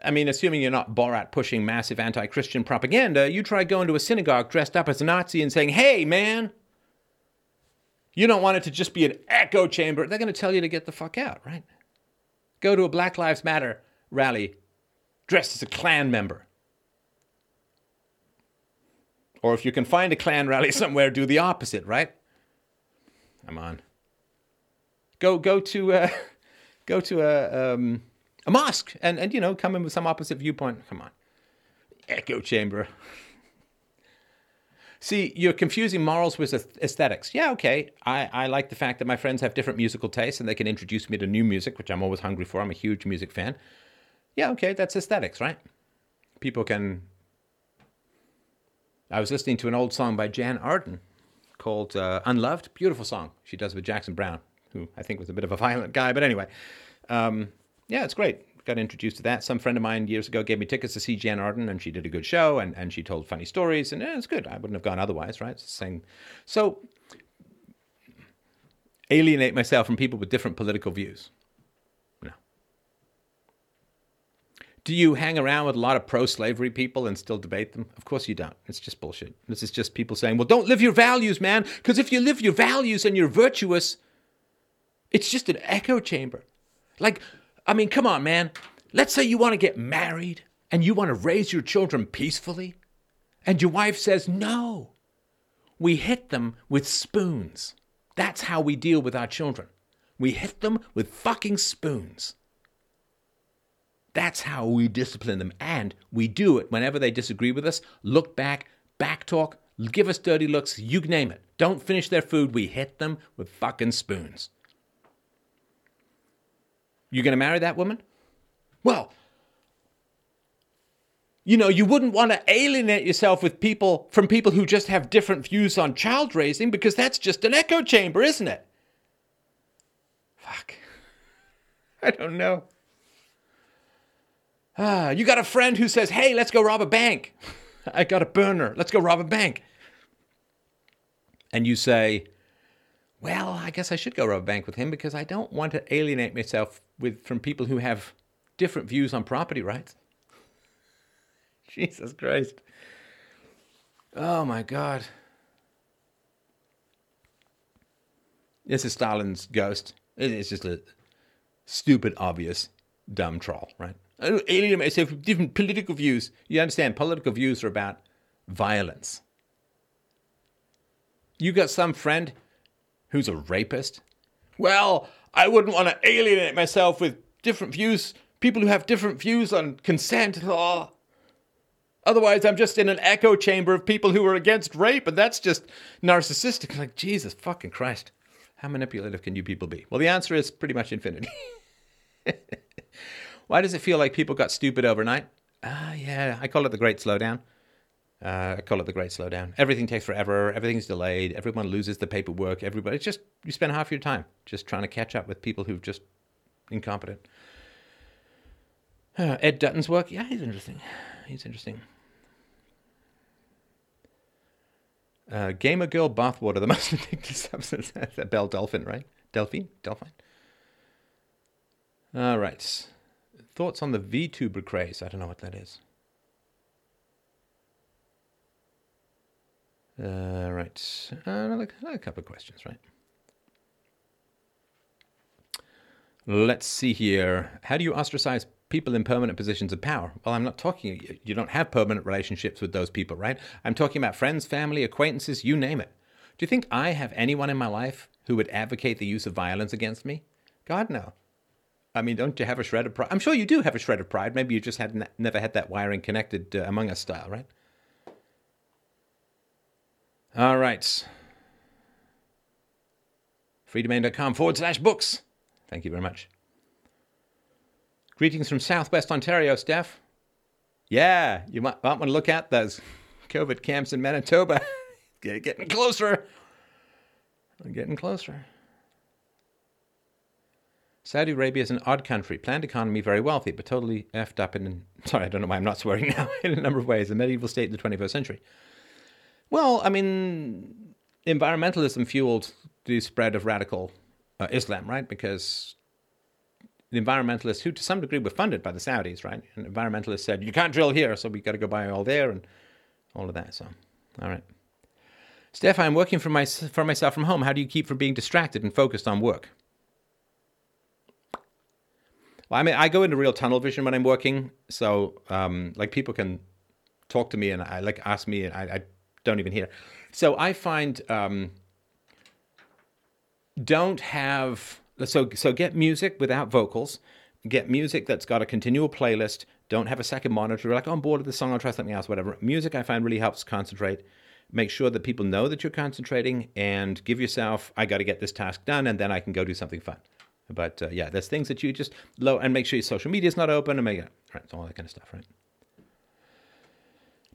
I mean, assuming you're not Borat pushing massive anti Christian propaganda, you try going to a synagogue dressed up as a Nazi and saying, hey, man, you don't want it to just be an echo chamber. They're going to tell you to get the fuck out, right? Go to a Black Lives Matter rally dressed as a Klan member. Or if you can find a Klan rally somewhere, do the opposite, right? Come on. Go go to uh, go to a um, a mosque and and you know come in with some opposite viewpoint. Come on, echo chamber. See, you're confusing morals with aesthetics. Yeah, okay. I, I like the fact that my friends have different musical tastes and they can introduce me to new music, which I'm always hungry for. I'm a huge music fan. Yeah, okay, that's aesthetics, right? People can I was listening to an old song by Jann Arden called uh, Unloved. Beautiful song she does with Jackson Browne, who I think was a bit of a violent guy. But anyway, um, yeah, it's great. Got introduced to that. Some friend of mine years ago gave me tickets to see Jann Arden, and she did a good show, and, and she told funny stories, and yeah, it's good. I wouldn't have gone otherwise, right? Same. So, alienate myself from people with different political views. No. Do you hang around with a lot of pro slavery people and still debate them? Of course you don't. It's just bullshit. This is just people saying, well, don't live your values, man, because if you live your values and you're virtuous, it's just an echo chamber. Like, I mean, come on, man. Let's say you want to get married and you want to raise your children peacefully, and your wife says, no. We hit them with spoons. That's how we deal with our children. We hit them with fucking spoons. That's how we discipline them. And we do it whenever they disagree with us. Look back, back talk, give us dirty looks, you name it. Don't finish their food. We hit them with fucking spoons. You going to marry that woman? Well, you know, you wouldn't want to alienate yourself with people from people who just have different views on child raising because that's just an echo chamber, isn't it? Fuck. I don't know. Ah, you got a friend who says, "Hey, let's go rob a bank." I got a burner. Let's go rob a bank. And you say, "Well, I guess I should go rob a bank with him because I don't want to alienate myself with from people who have different views on property rights." Jesus Christ. Oh my God. This is Stalin's ghost. It's just a stupid, obvious, dumb troll, right? Alienate myself with different political views. You understand, political views are about violence. You got some friend who's a rapist? Well, I wouldn't want to alienate myself with different views, people who have different views on consent. Oh. Otherwise, I'm just in an echo chamber of people who are against rape, and that's just narcissistic. Like, Jesus fucking Christ. How manipulative can you people be? Well, the answer is pretty much infinity. Why does it feel like people got stupid overnight? Ah, uh, yeah, I call it the great slowdown. Uh, I call it the great slowdown. Everything takes forever. Everything's delayed. Everyone loses the paperwork. Everybody, it's just, you spend half your time just trying to catch up with people who've just incompetent. Uh, Ed Dutton's work, yeah, he's interesting. He's interesting. Uh, Gamer Girl bathwater, the most addictive substance. Belle Dolphin, right? Delphine? Delphine? All right. Thoughts on the VTuber craze? I don't know what that is. Uh, right. Another, another couple of questions, right? Let's see here. How do you ostracize people in permanent positions of power? Well, I'm not talking, you don't have permanent relationships with those people, right? I'm talking about friends, family, acquaintances, you name it. Do you think I have anyone in my life who would advocate the use of violence against me? God, no. I mean, don't you have a shred of pride? I'm sure you do have a shred of pride. Maybe you just had never had that wiring connected uh, among us style, right? All right. freedomain.com forward slash books. Thank you very much. Greetings from Southwest Ontario, Steph. Yeah, you might, might want to look at those COVID camps in Manitoba. getting closer. Getting closer. Saudi Arabia is an odd country, planned economy, very wealthy, but totally effed up in, sorry, I don't know why I'm not swearing now, in a number of ways, a medieval state in the 21st century. Well, I mean, environmentalism fueled the spread of radical uh, Islam, right? Because the environmentalists, who to some degree were funded by the Saudis, right? And environmentalists said, you can't drill here, so we've got to go buy oil there and all of that. So, all right. Steph, I'm working for, my, for myself from home. How do you keep from being distracted and focused on work? Well, I mean, I go into real tunnel vision when I'm working. So, um, like, people can talk to me and I like ask me, and I, I don't even hear. So I find um, don't have so so get music without vocals. Get music that's got a continual playlist. Don't have a second monitor. Like oh, I'm bored of the song. I'll try something else. Whatever. Music I find really helps concentrate. Make sure that people know that you're concentrating, and give yourself I got to get this task done, and then I can go do something fun. But uh, yeah, there's things that you just low and make sure your social media is not open and make it right, all that kind of stuff, right?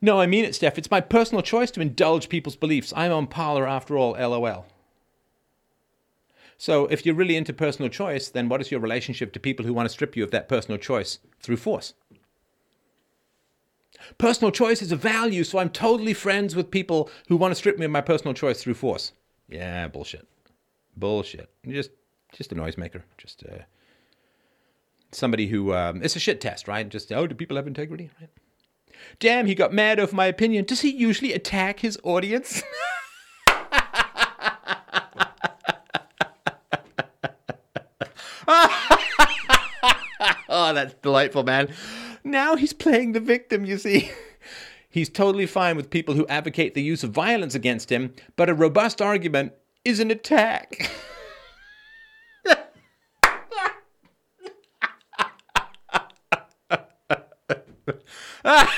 No, I mean it, Steph. It's my personal choice to indulge people's beliefs. I'm on Parler after all, lol. So if you're really into personal choice, then what is your relationship to people who want to strip you of that personal choice through force? Personal choice is a value, so I'm totally friends with people who want to strip me of my personal choice through force. Yeah, bullshit. Bullshit. Just just a noisemaker. Just uh, somebody who um, it's a shit test, right? Just oh, do people have integrity? Right? Damn, he got mad over my opinion. Does he usually attack his audience? oh, that's delightful, man. Now he's playing the victim, you see. He's totally fine with people who advocate the use of violence against him, but a robust argument is an attack.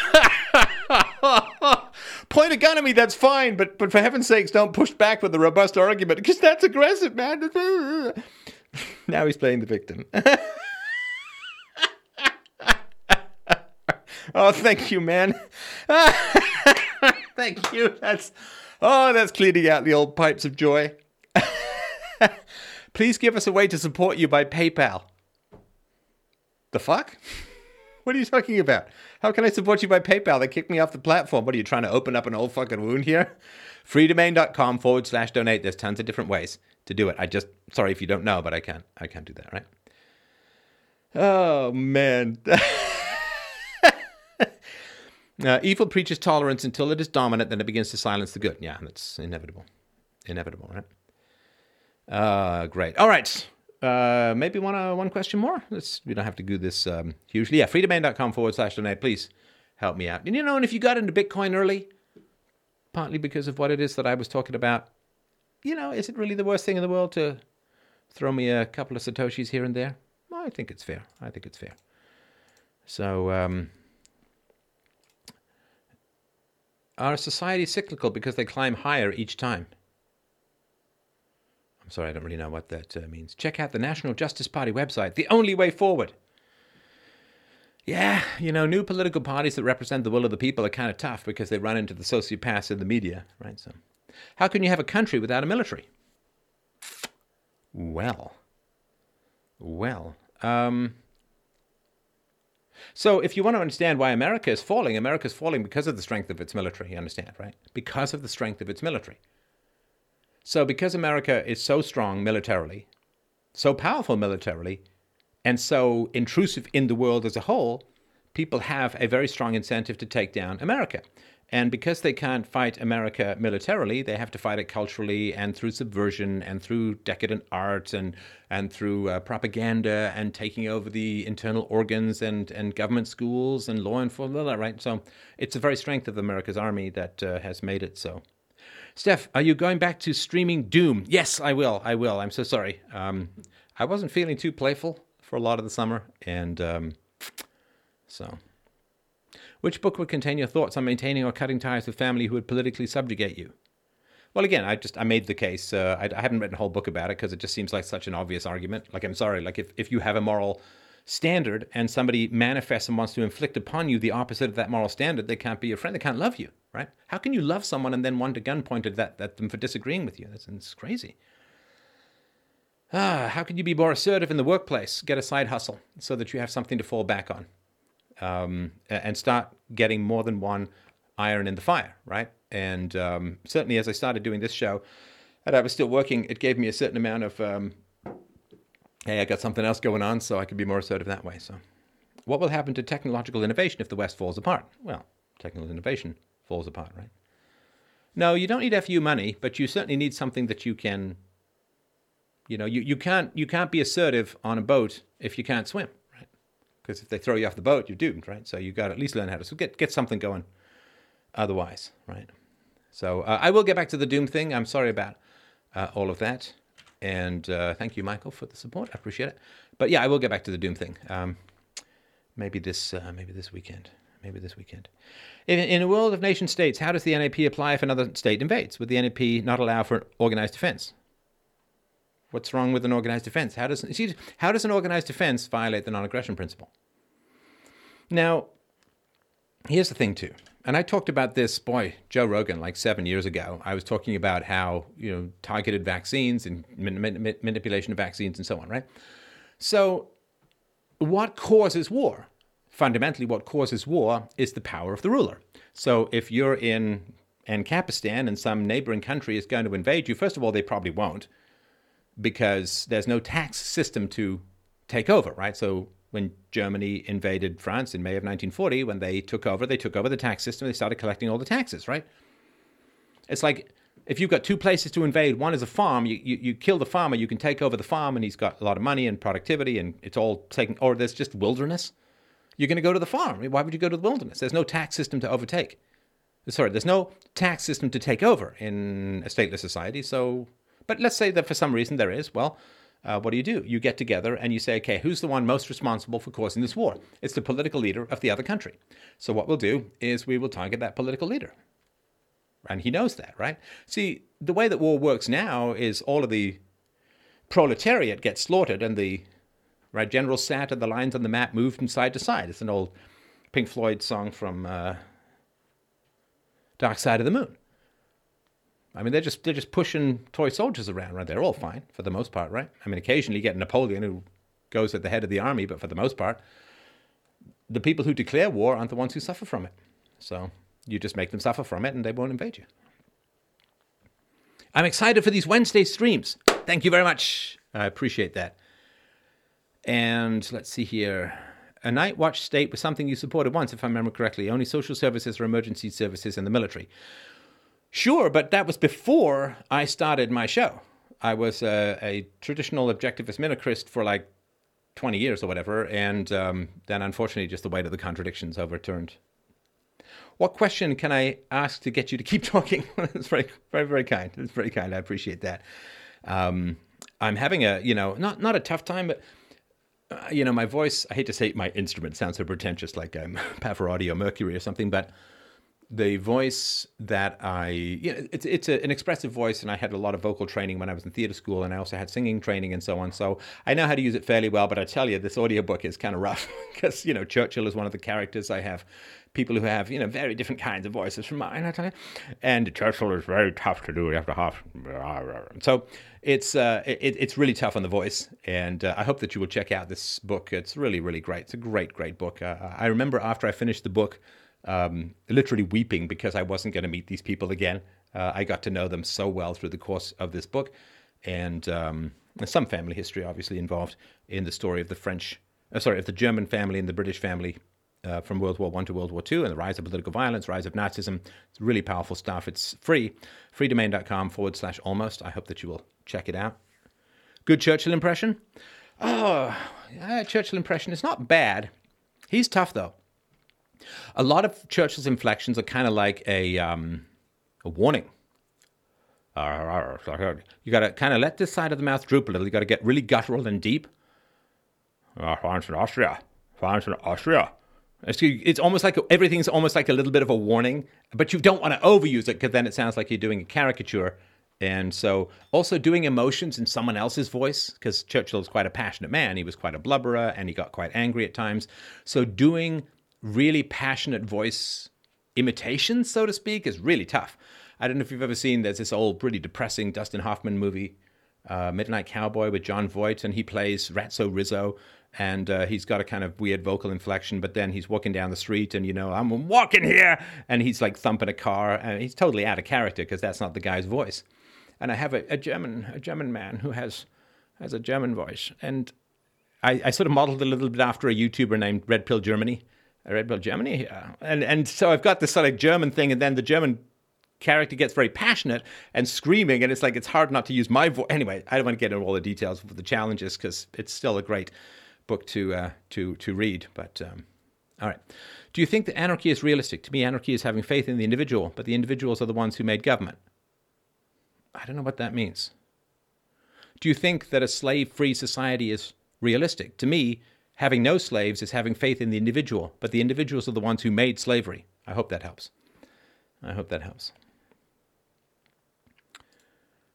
Me, that's fine, but but for heaven's sakes, don't push back with a robust argument because that's aggressive, man. now he's playing the victim. oh, thank you, man. thank you. That's oh, that's cleaning out the old pipes of joy. Please give us a way to support you by PayPal. The fuck? What are you talking about? How can I support you by PayPal? They kicked me off the platform. What are you trying to open up an old fucking wound here? Freedomain.com forward slash donate. There's tons of different ways to do it. I just sorry if you don't know, but I can't I can't do that, right? Oh man. uh, evil preaches tolerance until it is dominant, then it begins to silence the good. Yeah, that's inevitable. Inevitable, right? Uh, great. All right. Uh, maybe one uh, one question more. Let's we don't have to do this um, hugely. Yeah, freedomain.com forward slash donate. Please help me out. And you know, and if you got into Bitcoin early, partly because of what it is that I was talking about, you know, is it really the worst thing in the world to throw me a couple of satoshis here and there? I think it's fair. I think it's fair. So, um, our society cyclical because they climb higher each time? I'm sorry, I don't really know what that uh, means. Check out the National Justice Party website, the only way forward. Yeah, you know, new political parties that represent the will of the people are kind of tough because they run into the sociopaths in the media, right? So, how can you have a country without a military? Well, well, um, so if you want to understand why America is falling, America is falling because of the strength of its military, you understand, right? Because of the strength of its military. So, because America is so strong militarily, so powerful militarily, and so intrusive in the world as a whole, people have a very strong incentive to take down America. And because they can't fight America militarily, they have to fight it culturally and through subversion and through decadent art and and through uh, propaganda and taking over the internal organs and, and government schools and law enforcement. Right. So it's the very strength of America's army that uh, has made it so. Steph, are you going back to streaming Doom? Yes, I will. I will. I'm so sorry. Um, I wasn't feeling too playful for a lot of the summer, and um, so. Which book would contain your thoughts on maintaining or cutting ties with family who would politically subjugate you? Well, again, I just I made the case. Uh, I, I, haven't written a whole book about it because it just seems like such an obvious argument. Like, I'm sorry. Like, if if you have a moral standard and somebody manifests and wants to inflict upon you the opposite of that moral standard, they can't be your friend. They can't love you, right? How can you love someone and then want a gun pointed at, at them for disagreeing with you? That's, that's crazy. Ah, how can you be more assertive in the workplace? Get a side hustle so that you have something to fall back on, um, and start getting more than one iron in the fire, right? And um, certainly, as I started doing this show, and I was still working, it gave me a certain amount of um, hey, I got something else going on, so I can be more assertive that way. So, what will happen to technological innovation if the West falls apart? Well, technical innovation falls apart, right? No, you don't need FU money, but you certainly need something that you can. You know, you, you can't you can't be assertive on a boat if you can't swim, right? Because if they throw you off the boat, you're doomed, right? So you got to at least learn how to so get get something going. Otherwise, right? So uh, I will get back to the doom thing. I'm sorry about uh, all of that. And uh, thank you, Michael, for the support. I appreciate it. But yeah, I will get back to the Doom thing. Um, maybe this, uh, maybe this weekend. Maybe this weekend. In, in, a world of nation states, how does the NAP apply if another state invades? Would the NAP not allow for organized defense? What's wrong with an organized defense? How does how does an organized defense violate the non-aggression principle? Now, here's the thing too. And I talked about this, boy, Joe Rogan, like seven years ago. I was talking about how, you know, targeted vaccines and manipulation of vaccines and so on, right? So, what causes war? Fundamentally, what causes war is the power of the ruler. So, if you're in Ancapistan and some neighboring country is going to invade you, first of all, they probably won't because there's no tax system to take over, right? So, when Germany invaded France in May of 1940, when they took over, they took over the tax system. They started collecting all the taxes, right? It's like if you've got two places to invade, one is a farm, you, you, you, kill the farmer, you can take over the farm, and he's got a lot of money and productivity, and it's all taken, or there's just wilderness. You're going to go to the farm. Why would you go to the wilderness? There's no tax system to overtake. Sorry, there's no tax system to take over in a stateless society. So, but let's say that for some reason there is. Well, uh, what do you do? You get together and you say, okay, who's the one most responsible for causing this war? It's the political leader of the other country. So what we'll do is we will target that political leader. And he knows that, right? See, the way that war works now is all of the proletariat gets slaughtered and the right general sat and the lines on the map move from side to side. It's an old Pink Floyd song from uh, Dark Side of the Moon. I mean, they're just they're just pushing toy soldiers around, right? They're all fine for the most part, right? I mean, occasionally you get Napoleon who goes at the head of the army, but for the most part, the people who declare war aren't the ones who suffer from it. So you just make them suffer from it, and they won't invade you. I'm excited for these Wednesday streams. Thank you very much. I appreciate that. And let's see here. A night watch state was something you supported once, if I remember correctly. Only social services or emergency services in the military. Sure, but that was before I started my show. I was a, a traditional objectivist minarchist for like 20 years or whatever, and um, then unfortunately, just the weight of the contradictions overturned. What question can I ask to get you to keep talking? It's very, very, very kind. It's very kind. I appreciate that. Um, I'm having a, you know, not not a tough time, but uh, you know, my voice. I hate to say my instrument sounds so pretentious, like I'm Pavarotti or Mercury or something, but the voice that I, you know, it's it's a, an expressive voice, and I had a lot of vocal training when I was in theater school, and I also had singing training and so on. So I know how to use it fairly well. But I tell you, this audiobook is kind of rough because you know Churchill is one of the characters. I have people who have you know very different kinds of voices from mine. I tell you, and Churchill is very tough to do. You have to half. So it's uh, it, it's really tough on the voice, and uh, I hope that you will check out this book. It's really really great. It's a great great book. Uh, I remember after I finished the book um, literally weeping because I wasn't going to meet these people again. Uh, I got to know them so well through the course of this book, and um, some family history obviously involved in the story of the French, uh, sorry, of the German family and the British family uh, from World War One to World War Two, and the rise of political violence, rise of Nazism. It's really powerful stuff. It's free, freedomain.com forward slash almost. I hope that you will check it out. Good Churchill impression? Oh, yeah, Churchill impression. It's not bad. He's tough though. A lot of Churchill's inflections are kind of like a um, a warning. You got to kind of let this side of the mouth droop a little. You got to get really guttural and deep. France and Austria, France and Austria. It's, almost like everything's almost like a little bit of a warning, but you don't want to overuse it because then it sounds like you're doing a caricature. And so, also doing emotions in someone else's voice, because Churchill is quite a passionate man. He was quite a blubberer and he got quite angry at times. So, doing really passionate voice imitation, so to speak, is really tough. I don't know if you've ever seen, there's this old, pretty depressing Dustin Hoffman movie, uh, Midnight Cowboy with Jon Voight, and he plays Ratso Rizzo. And uh, he's got a kind of weird vocal inflection, but then he's walking down the street, and you know, I'm walking here, and he's like thumping a car, and he's totally out of character because that's not the guy's voice. And I have a, a German, a German man who has has a German voice, and I, I sort of modeled a little bit after a YouTuber named Red Pill Germany, Red Pill Germany, here. and and so I've got this sort of German thing, and then the German character gets very passionate and screaming, and it's like it's hard not to use my voice. Anyway, I don't want to get into all the details of the challenges because it's still a great book to uh, to to read. But um, all right, do you think that anarchy is realistic? To me, anarchy is having faith in the individual, but the individuals are the ones who made government. I don't know what that means. Do you think that a slave-free society is realistic? To me, having no slaves is having faith in the individual, but the individuals are the ones who made slavery. I hope that helps. I hope that helps.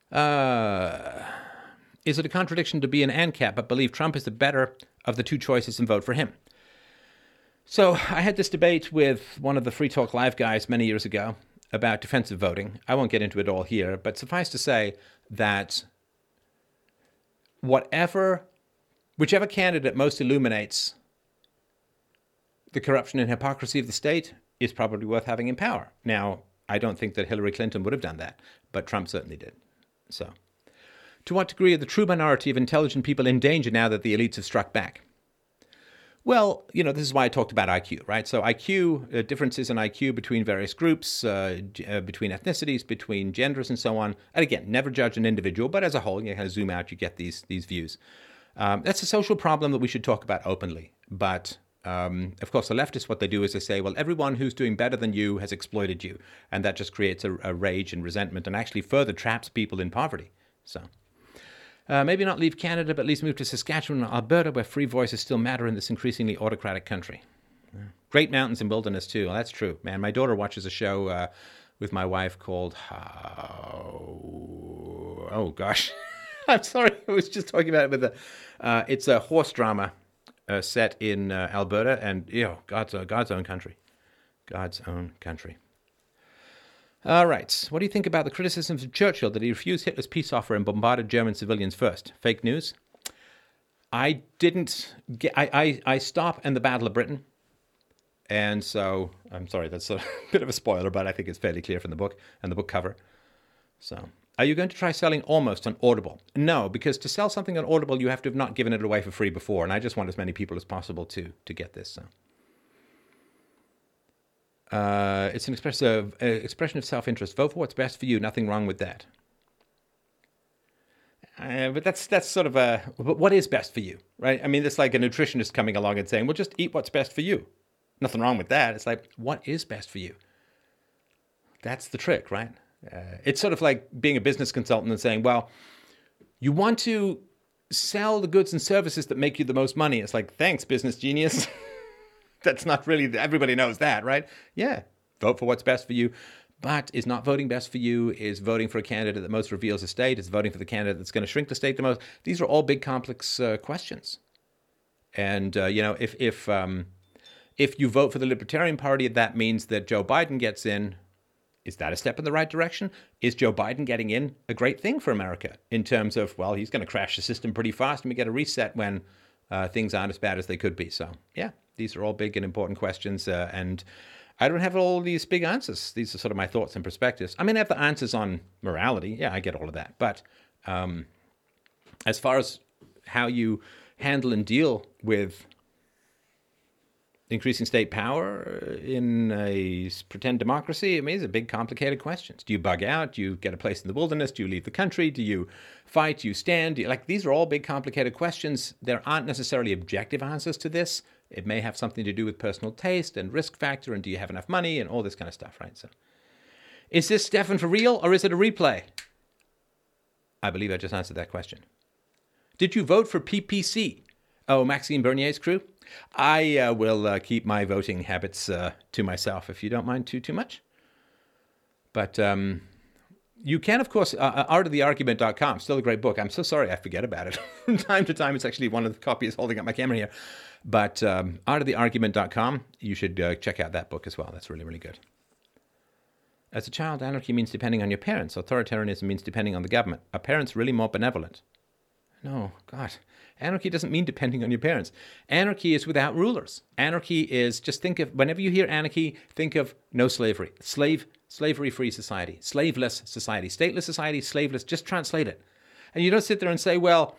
Uh, is it a contradiction to be an ANCAP but believe Trump is the better of the two choices and vote for him? So I had this debate with one of the Free Talk Live guys many years ago about defensive voting. I won't get into it all here, but suffice to say that whatever, whichever candidate most illuminates the corruption and hypocrisy of the state is probably worth having in power. Now, I don't think that Hillary Clinton would have done that, but Trump certainly did. So, to what degree are the true minority of intelligent people in danger now that the elites have struck back? Well, you know, this is why I talked about IQ, right? So, IQ, uh, differences in IQ between various groups, uh, uh, between ethnicities, between genders, and so on. And again, never judge an individual, but as a whole, you kind of zoom out, you get these, these views. Um, that's a social problem that we should talk about openly. But um, of course, the leftists, what they do is they say, well, everyone who's doing better than you has exploited you. And that just creates a, a rage and resentment and actually further traps people in poverty. So. Uh, maybe not leave Canada, but at least move to Saskatchewan and Alberta, where free voices still matter in this increasingly autocratic country. Yeah. Great mountains and wilderness, too. Well, that's true, man. My daughter watches a show uh, with my wife called How. Oh, gosh. I'm sorry. I was just talking about it with. Uh, it's a horse drama uh, set in uh, Alberta and, you know, God's, God's own country. God's own country. All right. What do you think about the criticisms of Churchill that he refused Hitler's peace offer and bombarded German civilians first? Fake news? I didn't get. I, I, I stop in the Battle of Britain. And so, I'm sorry, that's a bit of a spoiler, but I think it's fairly clear from the book and the book cover. So, are you going to try selling almost on Audible? No, because to sell something on Audible, you have to have not given it away for free before. And I just want as many people as possible to, to get this. So. Uh, it's an expressive, uh, expression of self interest. Vote for what's best for you. Nothing wrong with that. Uh, but that's that's sort of a but what is best for you, right? I mean, it's like a nutritionist coming along and saying, "Well, just eat what's best for you." Nothing wrong with that. It's like, what is best for you? That's the trick, right? Uh, it's sort of like being a business consultant and saying, "Well, you want to sell the goods and services that make you the most money." It's like, thanks, business genius. that's not really, everybody knows that, right? Yeah, vote for what's best for you. But is not voting best for you? Is voting for a candidate that most reveals the state? Is voting for the candidate that's going to shrink the state the most? These are all big, complex uh, questions. And uh, you know, if if um, if you vote for the Libertarian Party, that means that Joe Biden gets in. Is that a step in the right direction? Is Joe Biden getting in a great thing for America in terms of well, he's going to crash the system pretty fast, and we get a reset when uh, things aren't as bad as they could be. So yeah, these are all big and important questions, uh, and I don't have all these big answers. These are sort of my thoughts and perspectives. I mean, I have the answers on morality. Yeah, I get all of that. But um, as far as how you handle and deal with increasing state power in a pretend democracy? I mean, these big, complicated questions. Do you bug out? Do you get a place in the wilderness? Do you leave the country? Do you fight? Do you stand? Do you, like these are all big, complicated questions. There aren't necessarily objective answers to this. It may have something to do with personal taste and risk factor, and do you have enough money and all this kind of stuff, right? So, is this Stefan for real or is it a replay? I believe I just answered that question. Did you vote for PPC? Oh, Maxime Bernier's crew? I uh, will uh, keep my voting habits uh, to myself if you don't mind too too much. But um, you can, of course, uh, uh artoftheargument.com, still a great book. I'm so sorry I forget about it. From time to time, it's actually one of the copies holding up my camera here. But um, artoftheargument.com, you should uh, check out that book as well. That's really, really good. As a child, anarchy means depending on your parents. Authoritarianism means depending on the government. Are parents really more benevolent? No, God. Anarchy doesn't mean depending on your parents. Anarchy is without rulers. Anarchy is just think of whenever you hear anarchy, think of no slavery, slave, slavery-free society, slaveless society, stateless society, slaveless. Just translate it, and you don't sit there and say, well,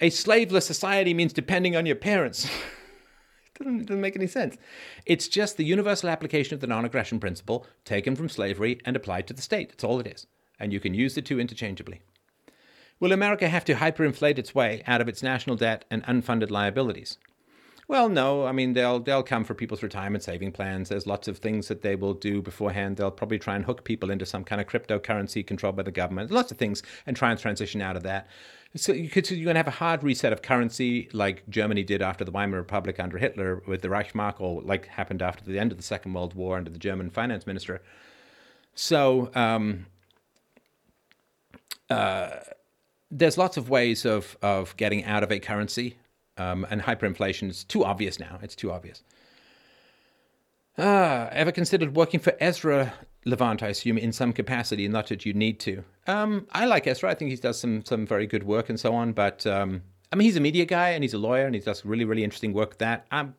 a slaveless society means depending on your parents. it, doesn't, doesn't make any sense. It's just the universal application of the non-aggression principle taken from slavery and applied to the state. That's all it is, and you can use the two interchangeably. Will America have to hyperinflate its way out of its national debt and unfunded liabilities? Well, no. I mean, they'll they'll come for people's retirement saving plans. There's lots of things that they will do beforehand. They'll probably try and hook people into some kind of cryptocurrency controlled by the government. Lots of things, and try and transition out of that. So you could, you're going to have a hard reset of currency, like Germany did after the Weimar Republic under Hitler with the Reichsmark, or like happened after the end of the Second World War under the German finance minister. So. Um, uh, there's lots of ways of, of getting out of a currency, um, and hyperinflation is too obvious now. It's too obvious. Ah, ever considered working for Ezra Levant, I assume, in some capacity, not that you need to. Um, I like Ezra. I think he does some some very good work and so on. But um, I mean, he's a media guy and he's a lawyer and he does really really interesting work. That I'm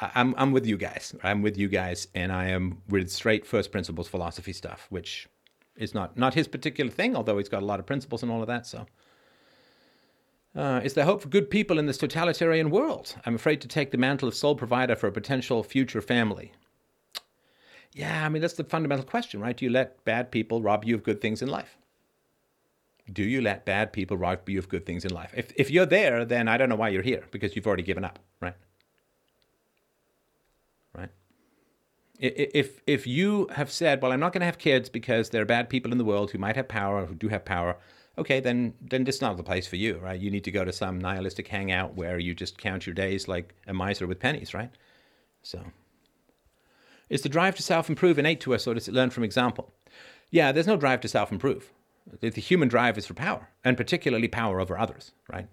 I'm I'm with you guys. I'm with you guys, and I am with straight first principles philosophy stuff, which is not not his particular thing. Although he's got a lot of principles and all of that. So. Uh, is there hope for good people in this totalitarian world? I'm afraid to take the mantle of sole provider for a potential future family. Yeah, I mean, that's the fundamental question, right? Do you let bad people rob you of good things in life? Do you let bad people rob you of good things in life? If, if you're there, then I don't know why you're here because you've already given up, right? Right? If, if you have said, well, I'm not going to have kids because there are bad people in the world who might have power, who do have power, okay, then then this is not the place for you, right? You need to go to some nihilistic hangout where you just count your days like a miser with pennies, right? So is the drive to self improve innate to us, or does it learn from example? Yeah, there's no drive to self improve. The, the, human drive is for power, and particularly power over others, right?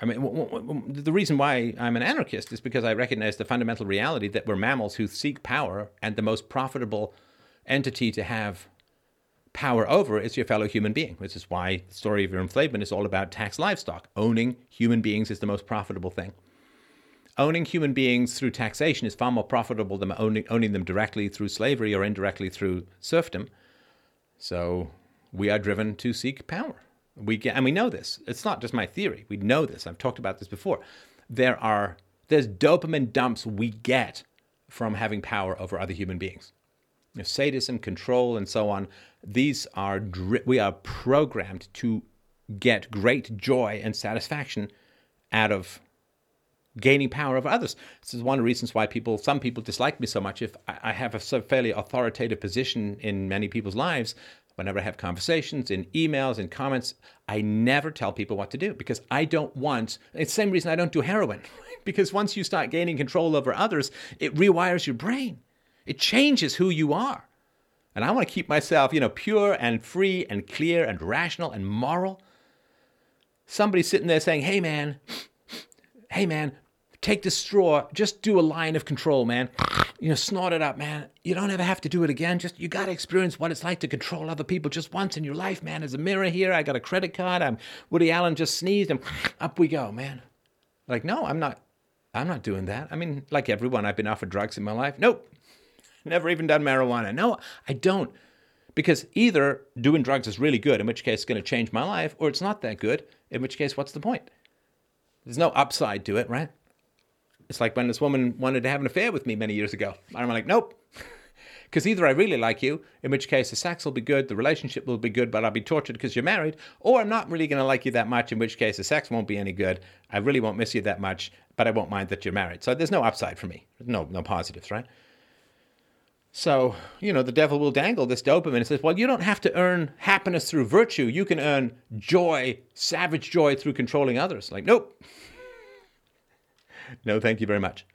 I mean, w- w- w- the reason why I'm an anarchist is because I recognize the fundamental reality that we're mammals who seek power, and the most profitable entity to have power over is your fellow human being, which is why the story of your enslavement is all about tax livestock. Owning human beings is the most profitable thing owning human beings through taxation is far more profitable than owning, owning them directly through slavery or indirectly through serfdom. So we are driven to seek power. We get, and we know this. It's not just my theory. We know this. I've talked about this before. There are there's dopamine dumps we get from having power over other human beings. You know, sadism, control, and so on. These are we are programmed to get great joy and satisfaction out of gaining power over others. This is one of the reasons why people, some people dislike me so much. If I have a fairly authoritative position in many people's lives, whenever I have conversations, in emails, in comments, I never tell people what to do because I don't want. It's the same reason I don't do heroin, because once you start gaining control over others, it rewires your brain. It changes who you are. And I want to keep myself, you know, pure and free and clear and rational and moral. Somebody sitting there saying, "Hey man, hey man, take this straw, just do a line of control, man. You know, snort it up, man. You don't ever have to do it again. Just you got to experience what it's like to control other people just once in your life, man. There's a mirror here. I got a credit card. I'm Woody Allen just sneezed, and up we go, man. Like, no, I'm not. I'm not doing that. I mean, like everyone, I've been offered drugs in my life. Nope, never even done marijuana. No, I don't. Because either doing drugs is really good, in which case it's going to change my life, or it's not that good, in which case, what's the point? There's no upside to it, right? It's like when this woman wanted to have an affair with me many years ago. I'm like, nope. Because either I really like you, in which case the sex will be good, the relationship will be good, but I'll be tortured because you're married, or I'm not really going to like you that much, in which case the sex won't be any good. I really won't miss you that much, but I won't mind that you're married. So there's no upside for me. No, no positives, right? So, you know, the devil will dangle this dopamine and says, well, you don't have to earn happiness through virtue. You can earn joy, savage joy through controlling others. Like, nope no, thank you very much.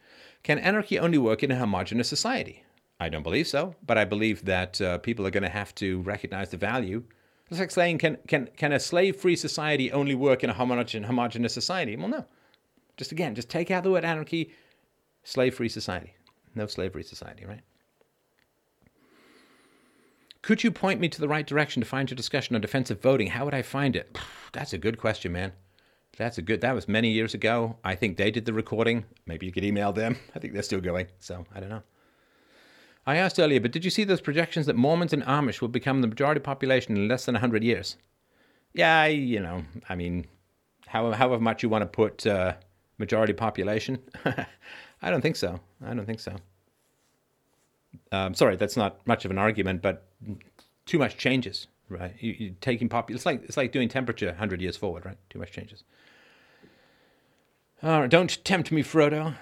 Can anarchy only work in a homogenous society? I don't believe so, but I believe that uh, people are going to have to recognize the value. It's like saying, can, can, can a slave free society only work in a homogen, homogenous society? Well, no. Just again, just take out the word anarchy, slave free society. No slavery society, right? Could you point me to the right direction to find your discussion on defensive voting? How would I find it? That's a good question, man. That's a good. That was many years ago. I think they did the recording. Maybe you could email them. I think they're still going. So I don't know. I asked earlier, but did you see those projections that Mormons and Amish will become the majority population in less than 100 years? Yeah, you know, I mean, how, however much you want to put uh, majority population, I don't think so. I don't think so. Um, sorry, that's not much of an argument, but too much changes, right? You, are taking popul. It's like it's like doing temperature 100 years forward, right? Too much changes. All right, don't tempt me, Frodo.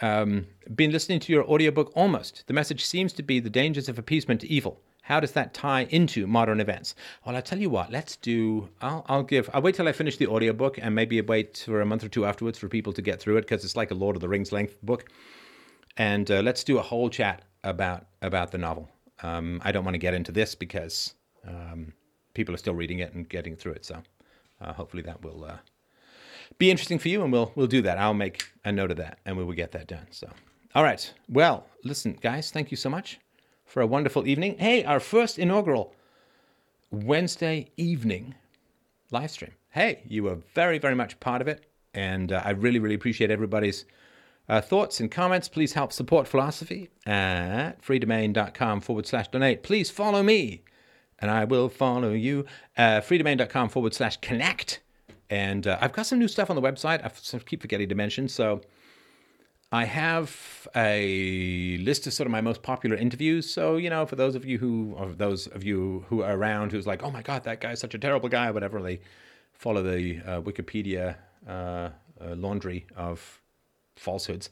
Um, been listening to your audiobook almost. The message seems to be the dangers of appeasement to evil. How does that tie into modern events? Well, I'll tell you what, let's do, I'll, I'll give, I'll wait till I finish the audiobook and maybe wait for a month or two afterwards for people to get through it because it's like a Lord of the Rings length book. And uh, let's do a whole chat about, about the novel. Um, I don't want to get into this because um, people are still reading it and getting through it. So uh, hopefully that will uh, be interesting for you, and we'll we'll do that. I'll make a note of that, and we will get that done. So All right. Well, listen, guys, thank you so much for a wonderful evening. Hey, our first inaugural Wednesday evening live stream. Hey, you were very, very much part of it. And uh, I really, really appreciate everybody's uh, thoughts and comments. Please help support philosophy at freedomain.com forward slash donate. Please follow me and I will follow you. Uh, freedomain.com forward slash connect. And uh, I've got some new stuff on the website. I keep forgetting to mention. So I have a list of sort of my most popular interviews. So, you know, for those of you who, or those of you who are around who's like, oh my God, that guy's such a terrible guy, whatever, they follow the uh, Wikipedia uh, uh, laundry of falsehoods.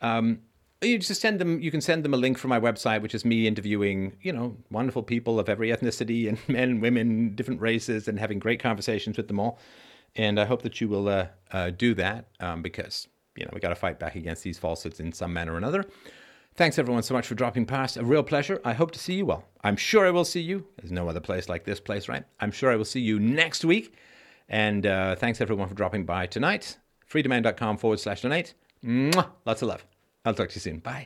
Um, you just send them, you can send them a link from my website, which is me interviewing, you know, wonderful people of every ethnicity and men, women, different races, and having great conversations with them all. And I hope that you will uh, uh, do that um, because you know, we got to fight back against these falsehoods in some manner or another. Thanks everyone so much for dropping past. A real pleasure. I hope to see you well. I'm sure I will see you. There's no other place like this place, right? I'm sure I will see you next week. And uh, thanks everyone for dropping by tonight. freedomain.com forward slash donate. Mwah! Lots of love. I'll talk to you soon. Bye.